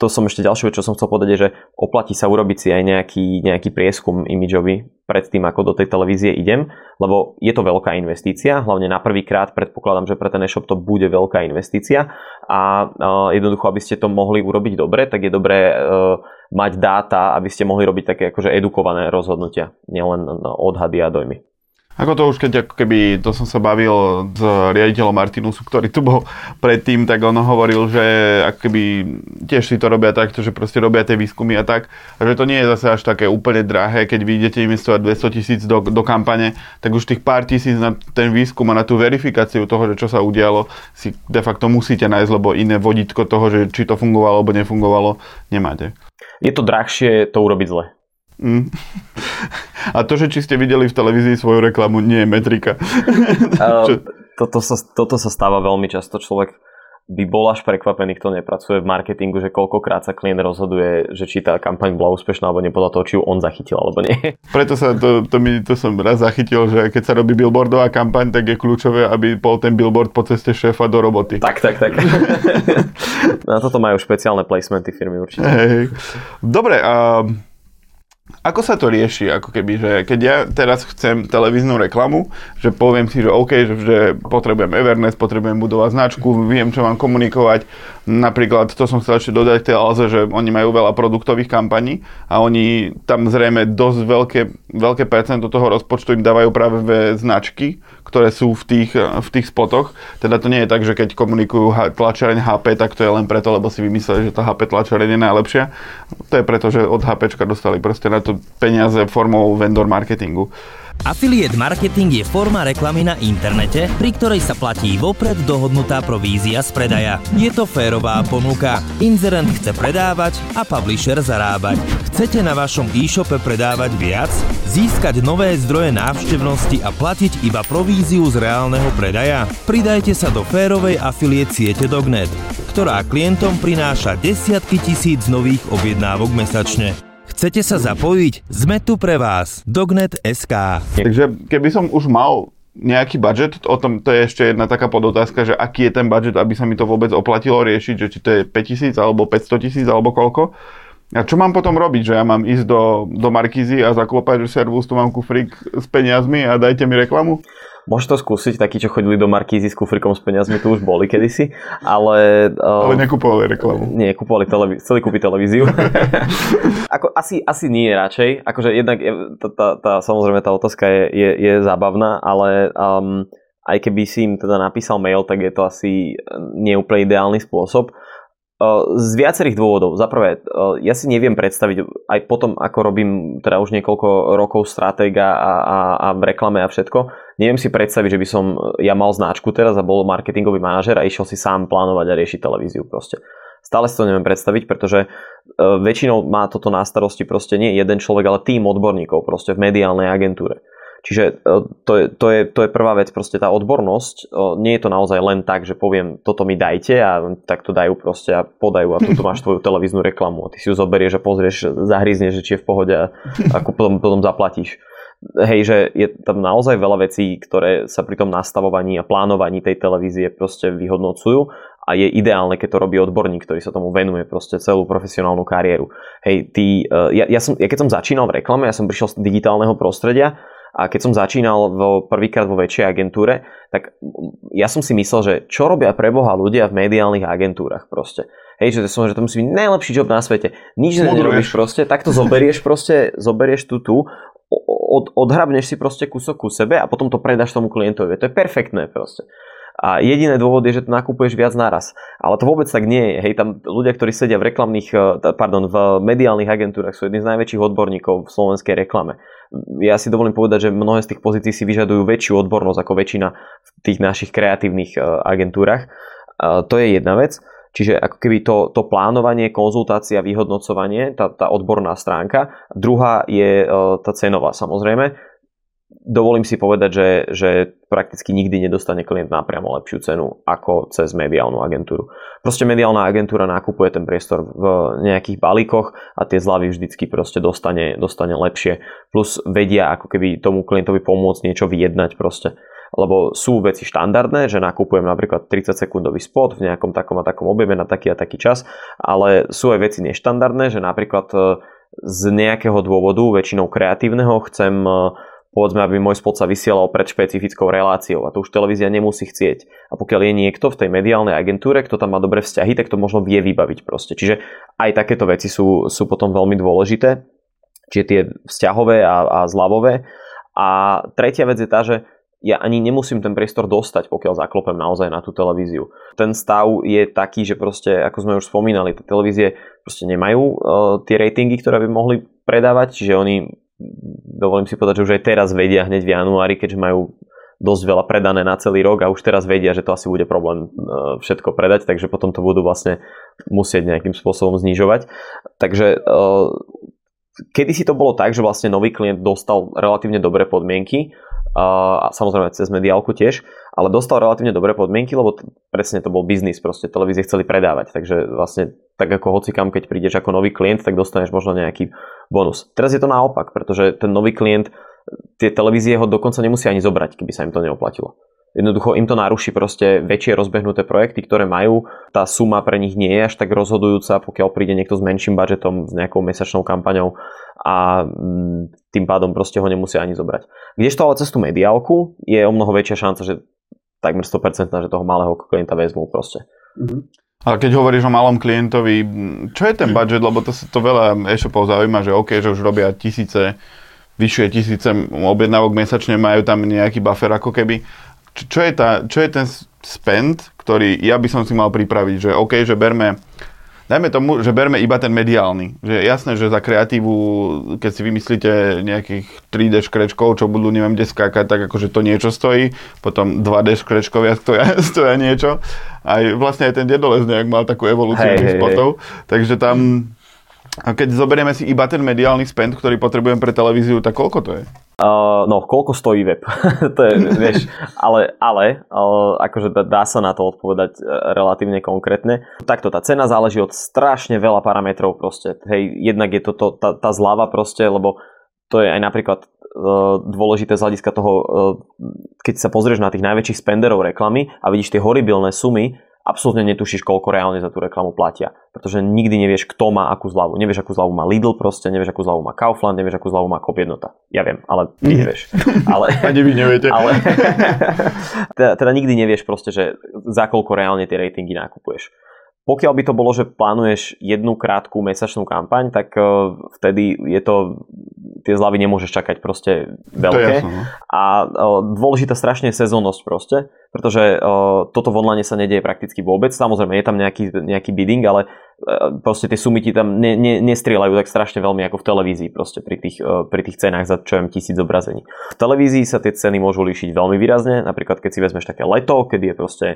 to som ešte ďalšie, čo som chcel povedať, že oplatí sa urobiť si aj nejaký, nejaký prieskum imidžový pred tým, ako do tej televízie idem, lebo je to veľká investícia, hlavne na prvý krát predpokladám, že pre ten e-shop to bude veľká investícia a jednoducho, aby ste to mohli urobiť dobre, tak je dobré uh, mať dáta, aby ste mohli robiť také akože edukované rozhodnutia, nielen odhady a dojmy. Ako to už keď ako keby, to som sa bavil s riaditeľom Martinusu, ktorý tu bol predtým, tak on hovoril, že ako keby tiež si to robia takto, že proste robia tie výskumy a tak, a že to nie je zase až také úplne drahé, keď vy idete investovať 200 tisíc do, do kampane, tak už tých pár tisíc na ten výskum a na tú verifikáciu toho, že čo sa udialo, si de facto musíte nájsť, lebo iné vodítko toho, že či to fungovalo alebo nefungovalo, nemáte. Je to drahšie to urobiť zle. Mm. A to, že či ste videli v televízii svoju reklamu, nie je metrika. Uh, toto, sa, toto sa stáva veľmi často. Človek by bol až prekvapený, kto nepracuje v marketingu, že koľkokrát sa klient rozhoduje, že či tá kampaň bola úspešná alebo nie podľa toho, či ju on zachytil alebo nie. Preto sa to, to, mi, to som raz zachytil, že keď sa robí billboardová kampaň, tak je kľúčové, aby bol ten billboard po ceste šéfa do roboty. Tak, tak, tak. Na toto majú špeciálne placementy firmy určite. Hey. Dobre, a uh ako sa to rieši, ako keby, že keď ja teraz chcem televíznu reklamu, že poviem si, že OK, že, že potrebujem Everness, potrebujem budovať značku, viem, čo mám komunikovať. Napríklad, to som chcel ešte dodať tej Alze, že oni majú veľa produktových kampaní a oni tam zrejme dosť veľké, veľké percento toho rozpočtu im dávajú práve značky, ktoré sú v tých, v tých spotoch. Teda to nie je tak, že keď komunikujú tlačareň HP, tak to je len preto, lebo si vymysleli, že tá HP tlačareň je najlepšia. To je preto, že od HP dostali proste na to to peniaze formou vendor marketingu. Affiliate marketing je forma reklamy na internete, pri ktorej sa platí vopred dohodnutá provízia z predaja. Je to férová ponuka. Inzerent chce predávať a publisher zarábať. Chcete na vašom e-shope predávať viac? Získať nové zdroje návštevnosti a platiť iba províziu z reálneho predaja? Pridajte sa do férovej affiliate siete Dognet, ktorá klientom prináša desiatky tisíc nových objednávok mesačne. Chcete sa zapojiť? Sme tu pre vás. Dognet.sk Takže keby som už mal nejaký budget, o tom to je ešte jedna taká podotázka, že aký je ten budget, aby sa mi to vôbec oplatilo riešiť, že či to je 5000 alebo 500 tisíc alebo koľko. A čo mám potom robiť? Že ja mám ísť do, do Markízy a zaklopať, že servus, tu mám kufrík s peniazmi a dajte mi reklamu? Môžeš to skúsiť, takí, čo chodili do Markízy s kufrikom s peniazmi, tu už boli kedysi, ale... Uh, ale nekupovali reklamu. Nie, kupovali televí- chceli kúpiť televíziu. Ako, asi, asi nie radšej, akože jednak tá, tá, tá, samozrejme tá otázka je, je, je zábavná, ale um, aj keby si im teda napísal mail, tak je to asi neúplne ideálny spôsob. Z viacerých dôvodov. Za prvé, ja si neviem predstaviť, aj potom, ako robím teda už niekoľko rokov stratéga a, a, a v reklame a všetko, neviem si predstaviť, že by som ja mal značku teraz a bol marketingový manažer a išiel si sám plánovať a riešiť televíziu proste. Stále si to neviem predstaviť, pretože väčšinou má toto na starosti proste nie jeden človek, ale tým odborníkov proste v mediálnej agentúre. Čiže e, to je, to, je, to je prvá vec, proste tá odbornosť, e, nie je to naozaj len tak, že poviem, toto mi dajte a tak to dajú proste a podajú a tu máš tvoju televíznu reklamu a ty si ju zoberieš a pozrieš, zahryzneš, že či je v pohode a ako potom, potom zaplatíš. Hej, že je tam naozaj veľa vecí, ktoré sa pri tom nastavovaní a plánovaní tej televízie proste vyhodnocujú a je ideálne, keď to robí odborník, ktorý sa tomu venuje proste celú profesionálnu kariéru. Hej, ty, e, ja, ja, som, ja keď som začínal v reklame, ja som prišiel z digitálneho prostredia a keď som začínal vo, prvýkrát vo väčšej agentúre, tak ja som si myslel, že čo robia pre Boha ľudia v mediálnych agentúrach proste. Hej, že to, som, že to musí byť najlepší job na svete. Nič nerobíš proste, tak to zoberieš proste, zoberieš tu tu, od, odhrabneš si proste kúsok ku sebe a potom to predáš tomu klientovi. To je perfektné proste. A jediný dôvod je, že to nakupuješ viac naraz. Ale to vôbec tak nie je. Hej, tam ľudia, ktorí sedia v reklamných, eh, pardon, v mediálnych agentúrach sú jedni z najväčších odborníkov v slovenskej reklame ja si dovolím povedať, že mnohé z tých pozícií si vyžadujú väčšiu odbornosť ako väčšina v tých našich kreatívnych e, agentúrach. E, to je jedna vec. Čiže ako keby to, to plánovanie, konzultácia, vyhodnocovanie, tá, tá odborná stránka. Druhá je e, tá cenová samozrejme dovolím si povedať, že, že prakticky nikdy nedostane klient napriamo lepšiu cenu ako cez mediálnu agentúru. Proste mediálna agentúra nakupuje ten priestor v nejakých balíkoch a tie zľavy vždycky proste dostane, dostane lepšie. Plus vedia ako keby tomu klientovi pomôcť niečo vyjednať proste. Lebo sú veci štandardné, že nakupujem napríklad 30 sekundový spot v nejakom takom a takom objeme na taký a taký čas, ale sú aj veci neštandardné, že napríklad e, z nejakého dôvodu, väčšinou kreatívneho, chcem e, povedzme, aby môj spot sa vysielal pred špecifickou reláciou a to už televízia nemusí chcieť. A pokiaľ je niekto v tej mediálnej agentúre, kto tam má dobré vzťahy, tak to možno vie vybaviť proste. Čiže aj takéto veci sú, sú potom veľmi dôležité. Čiže tie vzťahové a, a zľavové. A tretia vec je tá, že ja ani nemusím ten priestor dostať, pokiaľ zaklopem naozaj na tú televíziu. Ten stav je taký, že proste, ako sme už spomínali, tie televízie proste nemajú uh, tie ratingy, ktoré by mohli predávať, čiže oni dovolím si povedať, že už aj teraz vedia hneď v januári, keďže majú dosť veľa predané na celý rok a už teraz vedia, že to asi bude problém e, všetko predať, takže potom to budú vlastne musieť nejakým spôsobom znižovať. Takže e, kedy si to bolo tak, že vlastne nový klient dostal relatívne dobré podmienky a samozrejme cez mediálku tiež, ale dostal relatívne dobré podmienky, lebo presne to bol biznis, proste televízie chceli predávať, takže vlastne tak ako hocikam, keď prídeš ako nový klient, tak dostaneš možno nejaký bonus. Teraz je to naopak, pretože ten nový klient, tie televízie ho dokonca nemusia ani zobrať, keby sa im to neoplatilo. Jednoducho im to naruší proste väčšie rozbehnuté projekty, ktoré majú. Tá suma pre nich nie je až tak rozhodujúca, pokiaľ príde niekto s menším budžetom, s nejakou mesačnou kampaňou a mm, tým pádom proste ho nemusia ani zobrať. Kdežto ale cez tú mediálku je o mnoho väčšia šanca, že takmer 100% že toho malého klienta vezmú proste. Mm-hmm. Ale keď hovoríš o malom klientovi, čo je ten budget, lebo to, to veľa e-shopov zaujíma, že OK, že už robia tisíce, vyššie tisíce objednávok mesačne, majú tam nejaký buffer ako keby. Čo, čo, je, tá, čo je ten spend, ktorý ja by som si mal pripraviť, že OK, že berme dajme tomu, že berme iba ten mediálny. Že jasné, že za kreatívu, keď si vymyslíte nejakých 3D škrečkov, čo budú neviem kde skákať, tak akože to niečo stojí. Potom 2D škrečkovia stoja, stoja niečo. Aj vlastne aj ten dedolez nejak mal takú evolúciu hey, spotov. Hey. Takže tam, a keď zoberieme si iba ten mediálny spend, ktorý potrebujem pre televíziu, tak koľko to je? Uh, no, koľko stojí web? to je, vieš, ale, ale uh, akože dá, dá sa na to odpovedať uh, relatívne konkrétne. Takto, tá cena záleží od strašne veľa parametrov proste. Hej, jednak je to, to tá, tá zľava proste, lebo to je aj napríklad dôležité z hľadiska toho, uh, keď sa pozrieš na tých najväčších spenderov reklamy a vidíš tie horibilné sumy, absolútne netušíš, koľko reálne za tú reklamu platia. Pretože nikdy nevieš, kto má akú zľavu. Nevieš, akú zľavu má Lidl proste, nevieš, akú zľavu má Kaufland, nevieš, akú zľavu má Kop jednota. Ja viem, ale ty nevieš. Ale, Ani vy neviete. Ale, teda, teda nikdy nevieš proste, že za koľko reálne tie ratingy nakupuješ. Pokiaľ by to bolo, že plánuješ jednu krátku mesačnú kampaň, tak uh, vtedy je to, tie zľavy nemôžeš čakať proste veľké. jasné, no. A uh, dôležitá strašne je sezónnosť proste, pretože uh, toto v online sa nedieje prakticky vôbec. Samozrejme, je tam nejaký, nejaký bidding, ale proste tie sumy ti tam ne, ne, nestrieľajú tak strašne veľmi ako v televízii proste pri tých, pri tých cenách za čo viem tisíc zobrazení. V televízii sa tie ceny môžu líšiť veľmi výrazne, napríklad keď si vezmeš také leto, kedy je proste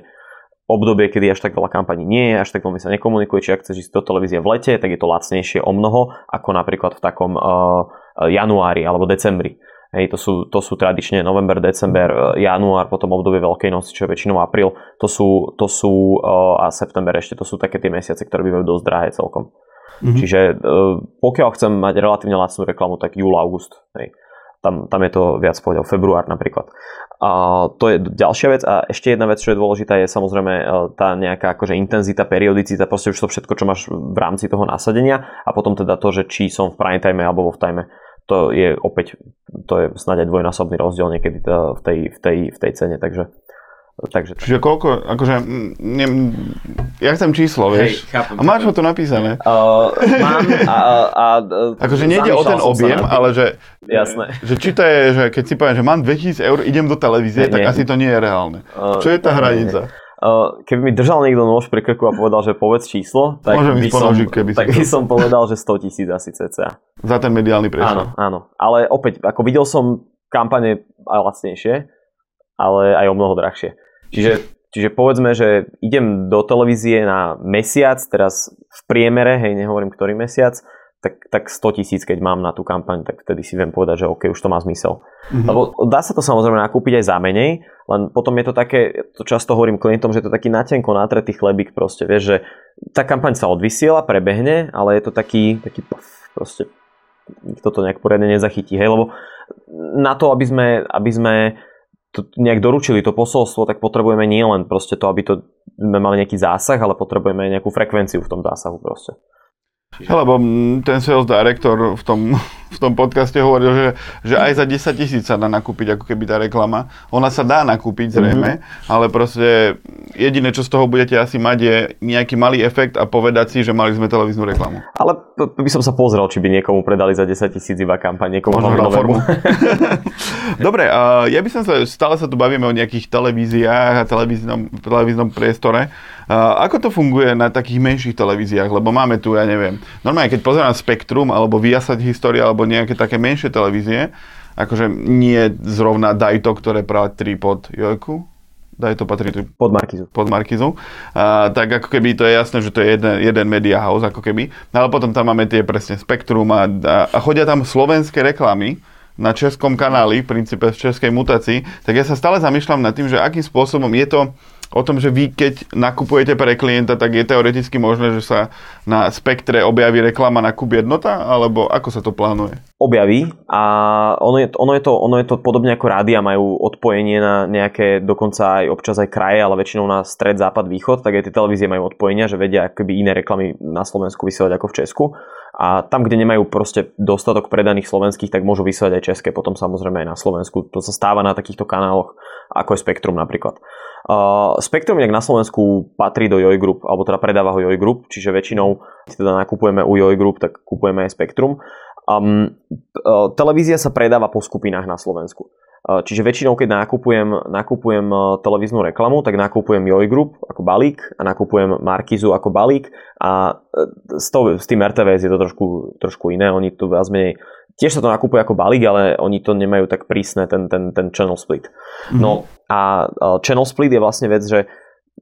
obdobie, kedy až tak veľa kampaní nie je, až tak veľmi sa nekomunikuje, či ak chceš ísť do televízie v lete, tak je to lacnejšie o mnoho, ako napríklad v takom uh, januári alebo decembri. Hej, to sú, to sú tradične november, december, uh, január, potom obdobie Veľkej noci, čo je väčšinou apríl, to sú, to sú uh, a september ešte, to sú také tie mesiace, ktoré bývajú dosť drahé celkom. Mm-hmm. Čiže uh, pokiaľ chcem mať relatívne lacnú reklamu, tak júl, august. Hej tam, tam je to viac povedal február napríklad. A to je ďalšia vec a ešte jedna vec, čo je dôležitá je samozrejme e, tá nejaká akože intenzita, periodicita, proste už to všetko, čo máš v rámci toho nasadenia a potom teda to, že či som v prime time alebo v time, to je opäť, to je snáď aj dvojnásobný rozdiel niekedy v tej, v tej, v tej cene, takže Takže Čiže koľko, akože, ne, ja chcem číslo, vieš. Hej, chápem, a máš ho tu napísané. Uh, mám a, a, a Akože nejde o ten objem, ale že, Jasné. že či to je, že keď si poviem, že mám 2000 eur, idem do televízie, Nie, tak nie. asi to nie je reálne. Uh, Čo je tá nie, hranica? Uh, keby mi držal niekto nôž pri krku a povedal, že povedz číslo, tak, Môžem by som, keby tak by som povedal, že 100 tisíc asi cca. Za ten mediálny priestor. Áno, áno. Ale opäť, ako videl som kampane aj lacnejšie, ale aj o mnoho drahšie. Čiže, čiže povedzme, že idem do televízie na mesiac, teraz v priemere, hej, nehovorím ktorý mesiac, tak, tak 100 tisíc, keď mám na tú kampaň, tak vtedy si viem povedať, že OK, už to má zmysel. Mhm. Lebo dá sa to samozrejme nakúpiť aj za menej, len potom je to také, to často hovorím klientom, že je to taký natenko natretý chlebík proste, vieš, že tá kampaň sa odvysiela, prebehne, ale je to taký, taký proste nikto to nejak poriadne nezachytí, hej, lebo na to, aby sme, aby sme to nejak doručili to posolstvo, tak potrebujeme nie len proste to, aby to sme mali nejaký zásah, ale potrebujeme aj nejakú frekvenciu v tom zásahu proste. Lebo mm, ten sales director v tom, v tom podcaste hovoril, že, že aj za 10 tisíc sa dá nakúpiť ako keby tá reklama. Ona sa dá nakúpiť zrejme, mm-hmm. ale proste jediné, čo z toho budete asi mať je nejaký malý efekt a povedať si, že mali sme televíznu reklamu. Ale by som sa pozrel, či by niekomu predali za 10 tisíc iba kampaň, niekomu Možno formu. Dobre, ja by som sa, stále sa tu bavíme o nejakých televíziách a televíznom, televíznom priestore. Ako to funguje na takých menších televíziách? Lebo máme tu, ja neviem, normálne keď pozerám Spektrum alebo Viasat História alebo nejaké také menšie televízie, akože nie zrovna Dajto, ktoré patrí pod Jojku, Dajto patrí tu Pod Markizu. pod Markizu, a, tak ako keby to je jasné, že to je jeden, jeden media house ako keby, No ale potom tam máme tie presne Spektrum a, a, a chodia tam slovenské reklamy na českom kanáli, v princípe v českej mutácii, tak ja sa stále zamýšľam nad tým, že akým spôsobom je to o tom, že vy keď nakupujete pre klienta, tak je teoreticky možné, že sa na spektre objaví reklama na kub jednota, alebo ako sa to plánuje? objaví a ono je, ono, je to, ono je to podobne ako rádia majú odpojenie na nejaké, dokonca aj občas aj kraje, ale väčšinou na stred, západ, východ, tak aj tie televízie majú odpojenia, že vedia akoby iné reklamy na Slovensku vysielať ako v Česku a tam, kde nemajú proste dostatok predaných slovenských, tak môžu vysielať aj české, potom samozrejme aj na Slovensku. To sa stáva na takýchto kanáloch, ako je Spektrum napríklad. Spektrum inak na Slovensku patrí do Joj Group, alebo teda predáva ho Joj Group, čiže väčšinou, keď teda nakupujeme u Joj Group, tak kupujeme aj Spektrum. Um, uh, televízia sa predáva po skupinách na Slovensku. Uh, čiže väčšinou, keď nakupujem, nakupujem uh, televíznu reklamu, tak nakupujem Joj Group ako balík a nakupujem Markizu ako balík a s, to, s tým RTVS je to trošku, trošku iné. Oni tu viac menej tiež sa to nakupuje ako balík, ale oni to nemajú tak prísne, ten, ten, ten channel split. No a uh, channel split je vlastne vec, že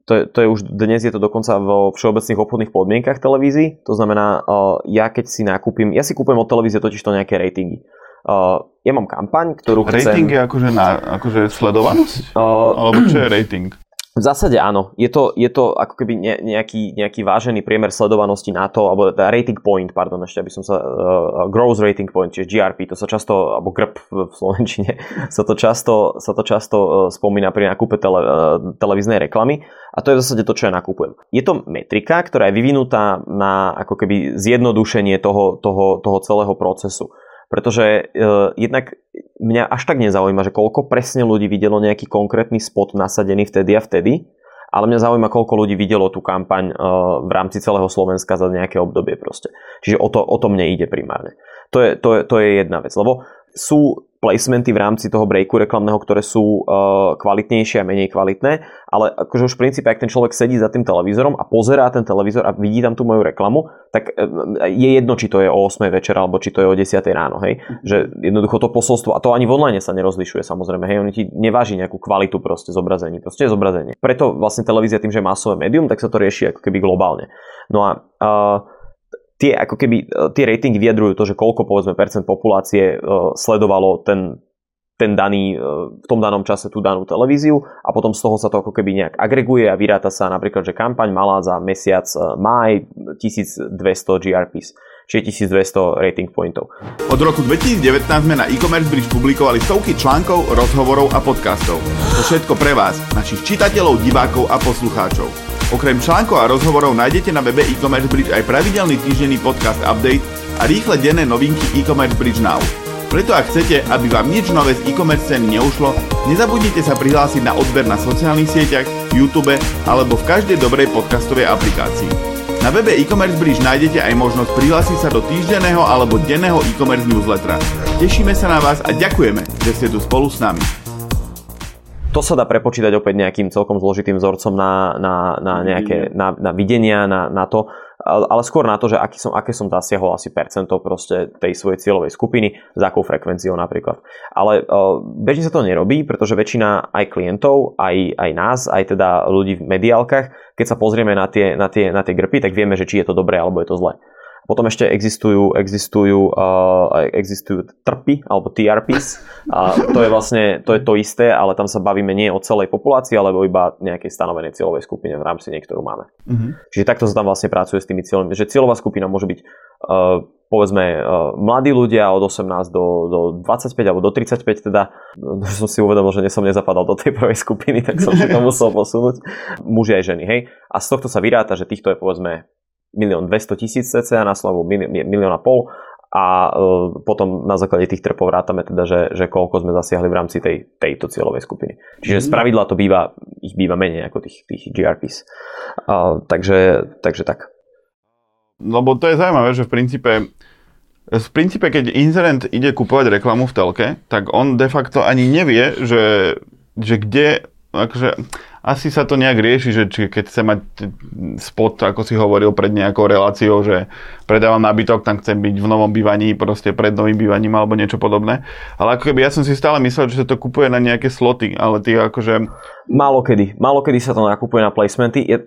to je, to je už dnes je to dokonca vo všeobecných obchodných podmienkach televízií. To znamená, uh, ja keď si nakúpim, ja si kúpujem od televízie totiž to nejaké ratingy. Uh, ja mám kampaň, ktorú Rating chcem... je akože, na, akože sledovanosť? Uh, Alebo čo je rating? V zásade áno. Je to, je to ako keby ne, nejaký, nejaký vážený priemer sledovanosti na to, alebo teda rating point, pardon, ešte aby som sa, uh, growth rating point, čiže GRP, to sa často, alebo GRP v Slovenčine, sa to často, sa to často uh, spomína pri nákupe tele, uh, televíznej reklamy a to je v zásade to, čo ja nakupujem. Je to metrika, ktorá je vyvinutá na ako keby zjednodušenie toho, toho, toho celého procesu. Pretože uh, jednak mňa až tak nezaujíma, že koľko presne ľudí videlo nejaký konkrétny spot nasadený vtedy a vtedy, ale mňa zaujíma, koľko ľudí videlo tú kampaň v rámci celého Slovenska za nejaké obdobie proste. Čiže o to, o to mne ide primárne. To je, to, je, to je jedna vec, lebo sú placementy v rámci toho breaku reklamného, ktoré sú uh, kvalitnejšie a menej kvalitné, ale akože už v princípe, ak ten človek sedí za tým televízorom a pozerá ten televízor a vidí tam tú moju reklamu, tak uh, je jedno, či to je o 8 večer alebo či to je o 10 ráno, hej. Že jednoducho to posolstvo, a to ani v online sa nerozlišuje samozrejme, hej, oni ti neváži nejakú kvalitu proste zobrazení, proste je zobrazenie. Preto vlastne televízia tým, že je masové médium, tak sa to rieši ako keby globálne. No a uh, tie, ako keby, e, tie ratingy vyjadrujú to, že koľko povedzme percent populácie uh, sledovalo ten, ten daný, uh, v tom danom čase tú danú televíziu a potom z toho sa to ako keby nejak agreguje a vyráta sa napríklad, že kampaň mala za mesiac máj 1200 GRPs čiže 1200 rating pointov. Od roku 2019 sme na e-commerce bridge publikovali stovky článkov, rozhovorov a podcastov. To všetko pre vás, našich čitateľov, divákov a poslucháčov. Okrem článkov a rozhovorov nájdete na webe e-commerce bridge aj pravidelný týždenný podcast update a rýchle denné novinky e-commerce bridge now. Preto ak chcete, aby vám nič nové z e-commerce ceny neušlo, nezabudnite sa prihlásiť na odber na sociálnych sieťach, YouTube alebo v každej dobrej podcastovej aplikácii. Na webe e-commerce bridge nájdete aj možnosť prihlásiť sa do týždenného alebo denného e-commerce newslettera. Tešíme sa na vás a ďakujeme, že ste tu spolu s nami. To sa dá prepočítať opäť nejakým celkom zložitým vzorcom na, na, na nejaké na, na videnia, na, na to, ale skôr na to, že aký som, aké som dosiahol asi percento proste tej svojej cieľovej skupiny, za akou frekvenciou napríklad. Ale uh, bežne sa to nerobí, pretože väčšina aj klientov, aj, aj nás, aj teda ľudí v mediálkach, keď sa pozrieme na tie, na, tie, na tie grpy, tak vieme, že či je to dobré alebo je to zlé. Potom ešte existujú, existujú, uh, existujú trpy alebo TRPs. A to je vlastne to, je to isté, ale tam sa bavíme nie o celej populácii, alebo iba nejakej stanovenej cieľovej skupine v rámci nej, ktorú máme. Mm-hmm. Čiže takto sa tam vlastne pracuje s tými cieľmi. Že cieľová skupina môže byť uh, povedzme uh, mladí ľudia od 18 do, do 25 alebo do 35 teda, že som si uvedomil, že som nezapadal do tej prvej skupiny, tak som si to musel posunúť. Muži aj ženy, hej. A z tohto sa vyráta, že týchto je povedzme milión 200 tisíc cca na slavu, milión a pol a uh, potom na základe tých trpov rátame teda, že, že koľko sme zasiahli v rámci tej, tejto cieľovej skupiny. Čiže z mhm. pravidla to býva, ich býva menej ako tých, tých GRPs. Uh, takže, takže tak. Lebo to je zaujímavé, že v princípe v princípe, keď inzerent ide kupovať reklamu v telke, tak on de facto ani nevie, že, že kde, akože, asi sa to nejak rieši, že či keď chce mať spot, ako si hovoril pred nejakou reláciou, že predávam nábytok, tam chcem byť v novom bývaní, proste pred novým bývaním alebo niečo podobné. Ale ako keby ja som si stále myslel, že sa to kupuje na nejaké sloty, ale ty akože... Málo kedy. Málo kedy sa to nakupuje na placementy. Je,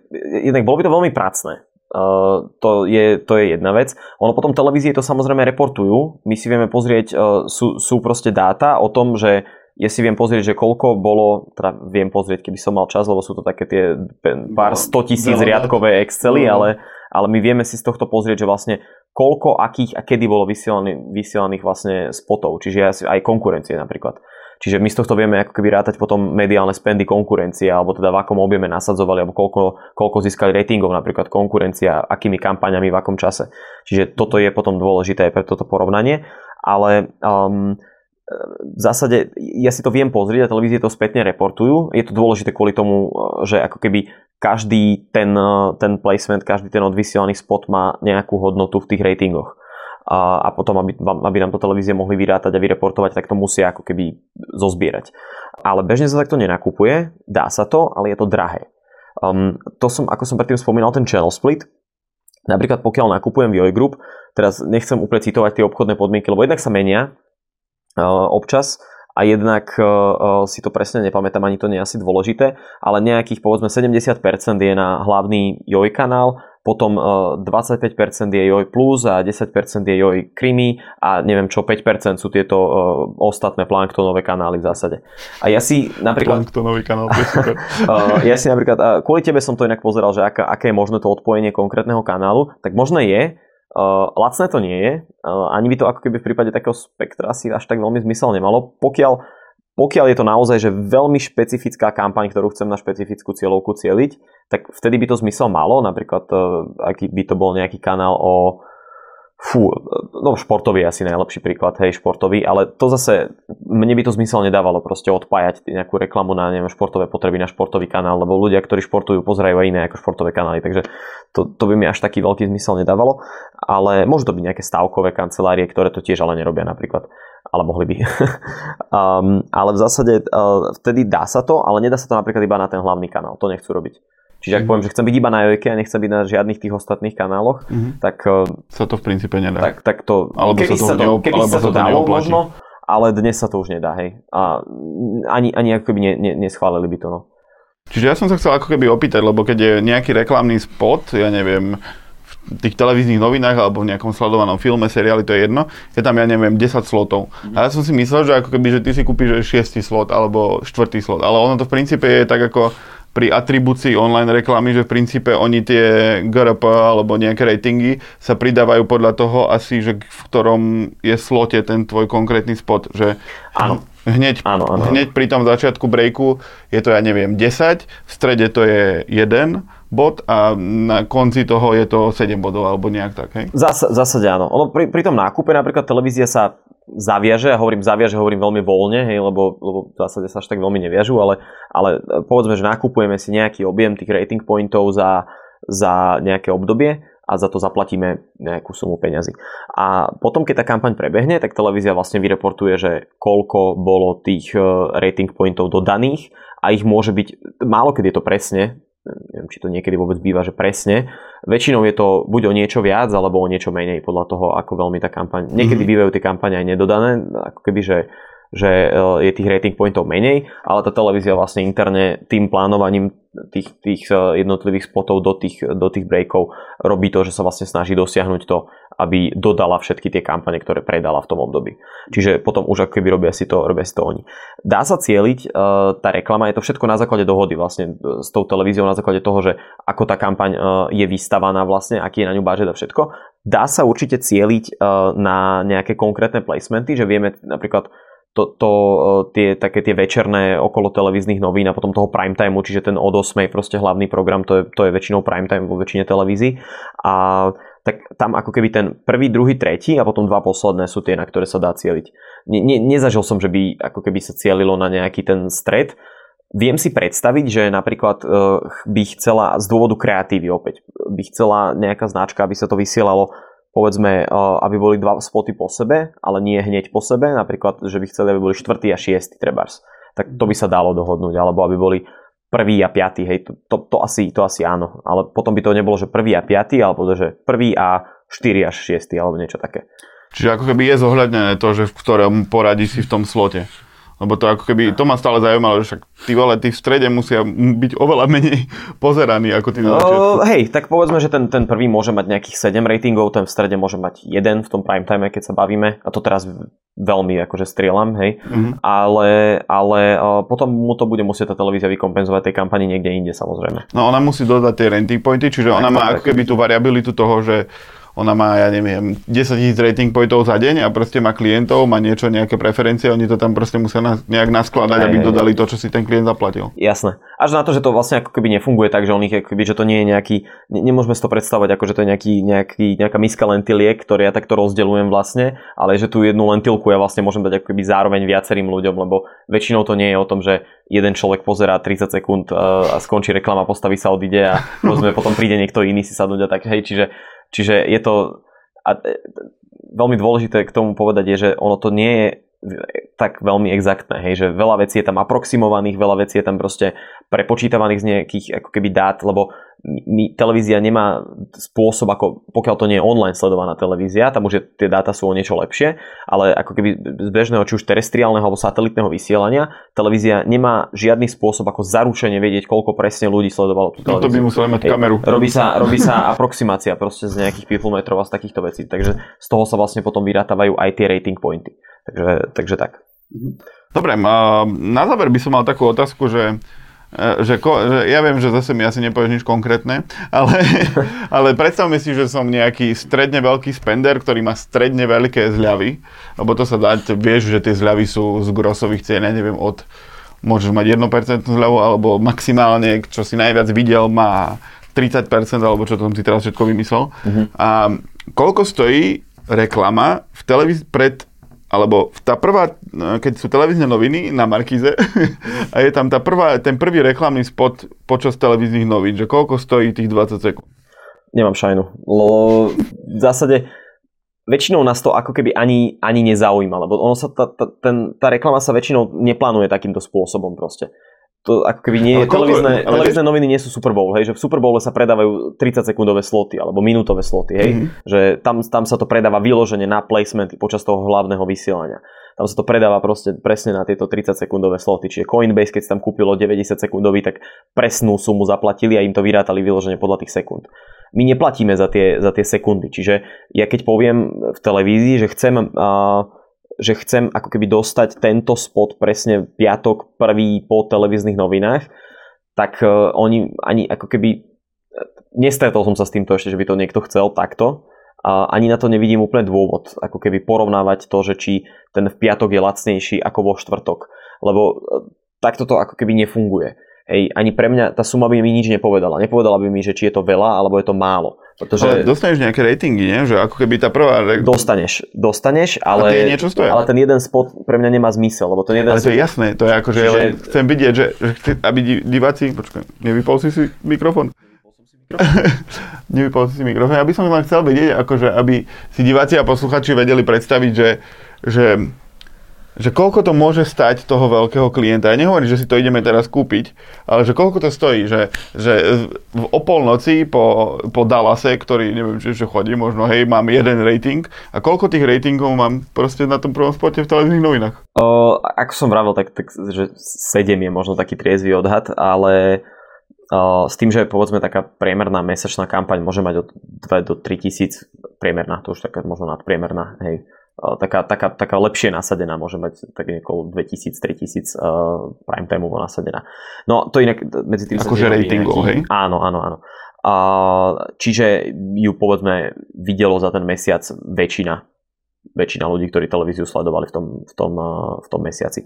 jednak bolo by to veľmi pracné. Uh, to, je, to je jedna vec. Ono potom televízie to samozrejme reportujú. My si vieme pozrieť, uh, sú, sú proste dáta o tom, že ja si viem pozrieť, že koľko bolo, teda viem pozrieť, keby som mal čas, lebo sú to také tie pár no, sto tisíc riadkové Excely, no. ale, ale my vieme si z tohto pozrieť, že vlastne koľko, akých a kedy bolo vysielaných, vysielaných vlastne spotov, čiže aj konkurencie napríklad. Čiže my z tohto vieme ako keby rátať potom mediálne spendy konkurencie, alebo teda v akom objeme nasadzovali, alebo koľko, koľko získali ratingov napríklad konkurencia, akými kampaňami, v akom čase. Čiže toto je potom dôležité aj pre toto porovnanie. Ale um, v zásade ja si to viem pozrieť a televízie to spätne reportujú. Je to dôležité kvôli tomu, že ako keby každý ten, ten placement, každý ten odvysielaný spot má nejakú hodnotu v tých ratingoch. A, a potom, aby, aby nám to televízie mohli vyrátať a vyreportovať, tak to musia ako keby zozbierať. Ale bežne sa takto nenakupuje, dá sa to, ale je to drahé. Um, to som, ako som predtým spomínal, ten channel split. Napríklad pokiaľ nakupujem v Group, teraz nechcem úplne citovať tie obchodné podmienky, lebo jednak sa menia, občas a jednak si to presne nepamätám, ani to nie je asi dôležité, ale nejakých povedzme 70% je na hlavný JOJ kanál, potom 25% je JOJ Plus a 10% je JOJ Krimi a neviem čo, 5% sú tieto ostatné planktonové kanály v zásade. A ja si napríklad... Planktonový kanál, to je super. ja si napríklad, kvôli tebe som to inak pozeral, že aká, aké je možné to odpojenie konkrétneho kanálu, tak možné je, Uh, lacné to nie je, uh, ani by to ako keby v prípade takého spektra si až tak veľmi zmysel nemalo, pokiaľ, pokiaľ je to naozaj že veľmi špecifická kampaň, ktorú chcem na špecifickú cieľovku cieliť, tak vtedy by to zmysel malo, napríklad uh, aký by to bol nejaký kanál o Fú, no športový je asi najlepší príklad, hej, športový, ale to zase, mne by to zmysel nedávalo proste odpájať nejakú reklamu na neviem, športové potreby na športový kanál, lebo ľudia, ktorí športujú, pozerajú aj iné ako športové kanály, takže to, to by mi až taký veľký zmysel nedávalo, ale môžu to byť nejaké stavkové kancelárie, ktoré to tiež ale nerobia napríklad, ale mohli by. um, ale v zásade uh, vtedy dá sa to, ale nedá sa to napríklad iba na ten hlavný kanál, to nechcú robiť. Čiže ak mm-hmm. poviem, že chcem byť iba na Jojke a nechcem byť na žiadnych tých ostatných kanáloch, mm-hmm. tak... Sa to v princípe nedá. Tak, tak to... Alebo keby sa to, neop- keby alebo sa to, to dalo neoplatí. možno, ale dnes sa to už nedá, hej. A ani, ani ako keby ne, ne, neschválili by to, no. Čiže ja som sa chcel ako keby opýtať, lebo keď je nejaký reklamný spot, ja neviem, v tých televíznych novinách alebo v nejakom sledovanom filme, seriáli, to je jedno, je tam, ja neviem, 10 slotov. A ja som si myslel, že ako keby, že ty si kúpiš 6 slot alebo 4 slot, ale ono to v princípe je tak ako pri atribúcii online reklamy, že v princípe oni tie GRP alebo nejaké ratingy sa pridávajú podľa toho asi, že v ktorom je slote ten tvoj konkrétny spot. Že Áno. Hneď, Áno, áno. hneď pri tom začiatku breaku je to, ja neviem, 10, v strede to je 1 bod a na konci toho je to 7 bodov alebo nejak tak, hej? Zas, zásade áno. Ono pri, pri tom nákupe napríklad televízia sa zaviaže, a hovorím zaviaže, hovorím veľmi voľne, hej, lebo, lebo v zásade sa až tak veľmi neviažu, ale, ale povedzme, že nakupujeme si nejaký objem tých rating pointov za, za nejaké obdobie a za to zaplatíme nejakú sumu peňazí. A potom, keď tá kampaň prebehne, tak televízia vlastne vyreportuje, že koľko bolo tých eh, rating pointov dodaných a ich môže byť, málo keď je to presne, neviem, či to niekedy vôbec býva, že presne. Väčšinou je to buď o niečo viac, alebo o niečo menej, podľa toho, ako veľmi tá kampaň... Niekedy bývajú tie kampane aj nedodané, ako keby, že že e, je tých rating pointov menej, ale tá televízia vlastne interne tým plánovaním tých, tých e, jednotlivých spotov do tých, do tých breakov robí to, že sa vlastne snaží dosiahnuť to, aby dodala všetky tie kampane, ktoré predala v tom období. Čiže potom už ako keby robia si to, robia si to oni. Dá sa cieliť, e, tá reklama, je to všetko na základe dohody vlastne s tou televíziou, na základe toho, že ako tá kampaň je vystavaná vlastne, aký je na ňu budget a všetko. Dá sa určite cieliť na nejaké konkrétne placementy, že vieme napríklad to, to, tie, také tie večerné okolo televíznych novín a potom toho prime timeu, čiže ten od 8 proste hlavný program, to je, to je väčšinou prime time vo väčšine televízií. A tak tam ako keby ten prvý, druhý, tretí a potom dva posledné sú tie, na ktoré sa dá cieliť. Ne, ne, nezažil som, že by ako keby sa cielilo na nejaký ten stred. Viem si predstaviť, že napríklad uh, by chcela z dôvodu kreatívy opäť, by chcela nejaká značka, aby sa to vysielalo povedzme, aby boli dva spoty po sebe, ale nie hneď po sebe, napríklad, že by chceli, aby boli štvrtý a šiestý trebárs. Tak to by sa dalo dohodnúť, alebo aby boli prvý a piatý, hej, to, to, to, asi, to asi áno. Ale potom by to nebolo, že prvý a piatý, alebo že prvý a štyri až šiestý, alebo niečo také. Čiže ako keby je zohľadnené to, že v ktorom poradí si v tom slote. Lebo to ako keby, to ma stále zaujímalo, že však tí vole, tí v strede musia byť oveľa menej pozeraní ako tí na začiatku. Uh, hej, tak povedzme, že ten, ten prvý môže mať nejakých 7 ratingov, ten v strede môže mať jeden v tom prime time, keď sa bavíme. A to teraz veľmi akože strieľam, hej. Uh-huh. Ale, ale potom mu to bude musieť tá televízia vykompenzovať tej kampani niekde inde samozrejme. No ona musí dodať tie rating pointy, čiže tak, ona má ako keby tú variabilitu toho, že ona má, ja neviem, 10 tisíc rating pointov za deň a proste má klientov, má niečo, nejaké preferencie, oni to tam proste musia na, nejak naskladať, aby dodali to, čo si ten klient zaplatil. Jasné. Až na to, že to vlastne ako keby nefunguje tak, že on ich, keby, že to nie je nejaký, ne, nemôžeme si to predstavovať ako, že to je nejaký, nejaký, nejaká miska lentiliek, ktoré ja takto rozdeľujem vlastne, ale že tú jednu lentilku ja vlastne môžem dať ako keby zároveň viacerým ľuďom, lebo väčšinou to nie je o tom, že jeden človek pozerá 30 sekúnd a skončí reklama, postaví sa, odíde a povedzme, potom príde niekto iný si sadnúť a tak, hej, čiže Čiže je to... A e, veľmi dôležité k tomu povedať je, že ono to nie je tak veľmi exaktné, hej, že veľa vecí je tam aproximovaných, veľa vecí je tam proste prepočítavaných z nejakých ako keby dát, lebo my, televízia nemá spôsob, ako pokiaľ to nie je online sledovaná televízia, tam už je, tie dáta sú o niečo lepšie, ale ako keby z bežného, či už terestriálneho alebo satelitného vysielania, televízia nemá žiadny spôsob, ako zaručene vedieť, koľko presne ľudí sledovalo tú televíziu. No to by museli mať kameru. Robí sa, robí sa aproximácia proste z nejakých people metrov a z takýchto vecí, takže z toho sa vlastne potom vyrátávajú aj tie rating pointy. Takže, takže tak. Dobre, na záver by som mal takú otázku, že že, že ja viem, že zase mi asi nepovieš nič konkrétne, ale, ale predstavme si, že som nejaký stredne veľký spender, ktorý má stredne veľké zľavy, lebo to sa dá, vieš, že tie zľavy sú z grosových cien, ja neviem, od môžeš mať 1% zľavu, alebo maximálne, čo si najviac videl, má 30%, alebo čo som si teraz všetko vymyslel. Uh-huh. A koľko stojí reklama v televíz pred alebo tá prvá, keď sú televízne noviny na Markize a je tam tá prvá, ten prvý reklamný spot počas televíznych novín, že koľko stojí tých 20 sekúnd? Nemám šajnu. Lebo v zásade väčšinou nás to ako keby ani, ani nezaujíma, lebo ono sa, tá, tá, ten, tá reklama sa väčšinou neplánuje takýmto spôsobom proste. To ako keby nie je, televízne, ale... televízne noviny nie sú Super Bowl, hej, že v Super Bowle sa predávajú 30 sekundové sloty alebo minútové sloty, hej, mm-hmm. že tam, tam sa to predáva vyložene na placementy počas toho hlavného vysielania. Tam sa to predáva proste presne na tieto 30 sekundové sloty, čiže Coinbase, keď sa tam kúpilo 90 sekundový, tak presnú sumu zaplatili a im to vyrátali vyložene podľa tých sekúnd my neplatíme za tie, za tie sekundy. Čiže ja keď poviem v televízii, že chcem, uh, že chcem ako keby dostať tento spot presne piatok prvý po televíznych novinách, tak uh, oni ani ako keby nestretol som sa s týmto ešte, že by to niekto chcel takto. A ani na to nevidím úplne dôvod, ako keby porovnávať to, že či ten v piatok je lacnejší ako vo štvrtok. Lebo e, takto to ako keby nefunguje hej, ani pre mňa tá suma by mi nič nepovedala. Nepovedala by mi, že či je to veľa, alebo je to málo. Pretože... Ale dostaneš nejaké ratingy, nie? Že ako keby tá prvá... Dostaneš, dostaneš, ale, a niečo stoja. ale ten jeden spot pre mňa nemá zmysel, lebo ten jeden... Ale to je jasné, to je ako, že, že... chcem vidieť, že, že chci, aby diváci... Počkaj, nevypol si si mikrofón? Nevypol si si mikrofón. Ja by som len chcel vedieť, akože, aby si diváci a posluchači vedeli predstaviť, že, že že koľko to môže stať toho veľkého klienta. Ja nehovorím, že si to ideme teraz kúpiť, ale že koľko to stojí, že, že v opolnoci po, po Dallase, ktorý neviem, či ešte chodí, možno hej, mám jeden rating a koľko tých ratingov mám proste na tom prvom spote v televíznych novinách? O, ako som vravel, tak, tak že 7 je možno taký triezvy odhad, ale o, s tým, že povedzme taká priemerná mesačná kampaň môže mať od 2 do 3 tisíc, priemerná, to už taká možno nadpriemerná, hej, taká, taká, taká lepšie nasadená, môže mať tak okolo 2000-3000 uh, prime time nasadená. No to inak medzi tým Akože ratingov, hej? Áno, áno, áno. Uh, čiže ju povedzme videlo za ten mesiac väčšina, väčšina ľudí, ktorí televíziu sledovali v tom, v tom, uh, v tom mesiaci.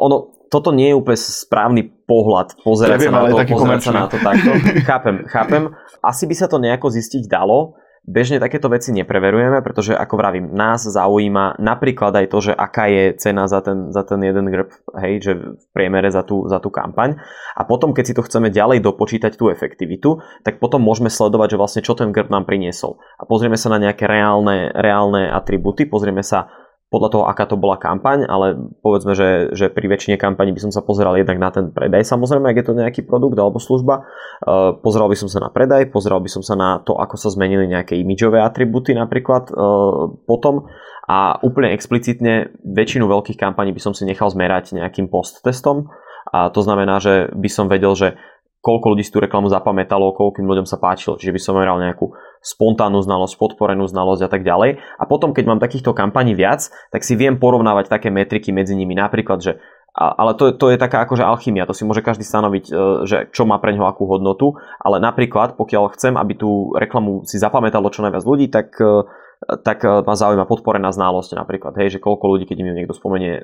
Ono, toto nie je úplne správny pohľad pozerať ja sa na to, pozerať sa na to takto. chápem, chápem. Asi by sa to nejako zistiť dalo, Bežne takéto veci nepreverujeme, pretože ako vravím, nás zaujíma napríklad aj to, že aká je cena za ten, za ten jeden grb, hej, že v priemere za tú, za tú kampaň. A potom, keď si to chceme ďalej dopočítať tú efektivitu, tak potom môžeme sledovať, že vlastne čo ten grb nám priniesol. A pozrieme sa na nejaké reálne, reálne atributy, pozrieme sa podľa toho, aká to bola kampaň, ale povedzme, že, že pri väčšine kampani by som sa pozeral jednak na ten predaj, samozrejme, ak je to nejaký produkt alebo služba. Uh, pozeral by som sa na predaj, pozeral by som sa na to, ako sa zmenili nejaké imidžové atributy napríklad uh, potom a úplne explicitne väčšinu veľkých kampaní by som si nechal zmerať nejakým post-testom a to znamená, že by som vedel, že koľko ľudí si tú reklamu zapamätalo, koľkým ľuďom sa páčilo. Čiže by som meral nejakú spontánnu znalosť, podporenú znalosť a tak ďalej. A potom, keď mám takýchto kampaní viac, tak si viem porovnávať také metriky medzi nimi. Napríklad, že ale to, to je taká akože alchymia, to si môže každý stanoviť, e, že čo má pre ňoho akú hodnotu, ale napríklad, pokiaľ chcem, aby tú reklamu si zapamätalo čo najviac ľudí, tak e, tak e, ma zaujíma podporená znalosť napríklad, hej, že koľko ľudí, keď im niekto spomenie,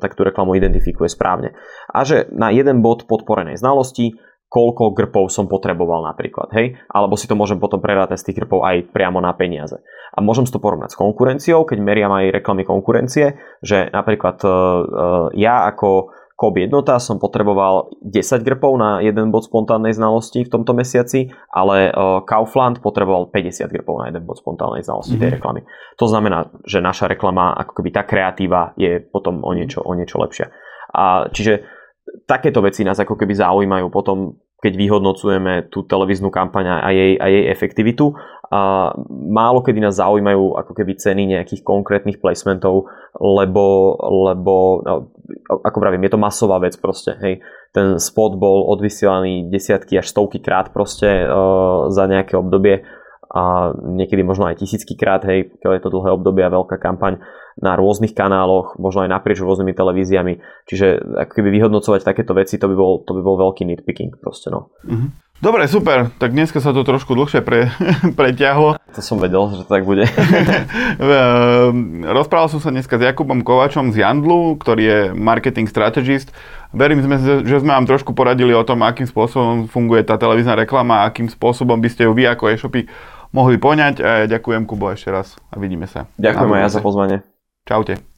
tak tú reklamu identifikuje správne. A že na jeden bod podporenej znalosti koľko grpov som potreboval napríklad, hej? Alebo si to môžem potom prerátať z tých grpov aj priamo na peniaze. A môžem si to porovnať s konkurenciou, keď meriam aj reklamy konkurencie, že napríklad uh, ja ako KOB jednota som potreboval 10 grpov na jeden bod spontánnej znalosti v tomto mesiaci, ale uh, Kaufland potreboval 50 grpov na jeden bod spontánnej znalosti mm-hmm. tej mhm. reklamy. To znamená, že naša reklama, ako keby tá kreatíva je potom o niečo, o niečo lepšia. A čiže takéto veci nás ako keby zaujímajú potom, keď vyhodnocujeme tú televíznu kampaň a jej, a jej efektivitu. A málo kedy nás zaujímajú ako keby ceny nejakých konkrétnych placementov, lebo, lebo no, ako pravím, je to masová vec proste. Hej. Ten spot bol odvysielaný desiatky až stovky krát proste uh, za nejaké obdobie a niekedy možno aj tisícky krát, hej, keď je to dlhé obdobie a veľká kampaň na rôznych kanáloch, možno aj naprieč rôznymi televíziami. Čiže ako keby vyhodnocovať takéto veci, to by bol, to by bol veľký nitpicking proste, no. Mm-hmm. Dobre, super. Tak dneska sa to trošku dlhšie pre, preťahlo. To som vedel, že to tak bude. Ehm, rozprával som sa dneska s Jakubom Kovačom z Jandlu, ktorý je marketing strategist. Verím, že sme vám trošku poradili o tom, akým spôsobom funguje tá televízna reklama, akým spôsobom by ste ju vy ako e-shopy mohli poňať. A ja ďakujem Kubo ešte raz a vidíme sa. Ďakujem aj ja za pozvanie. Čaute.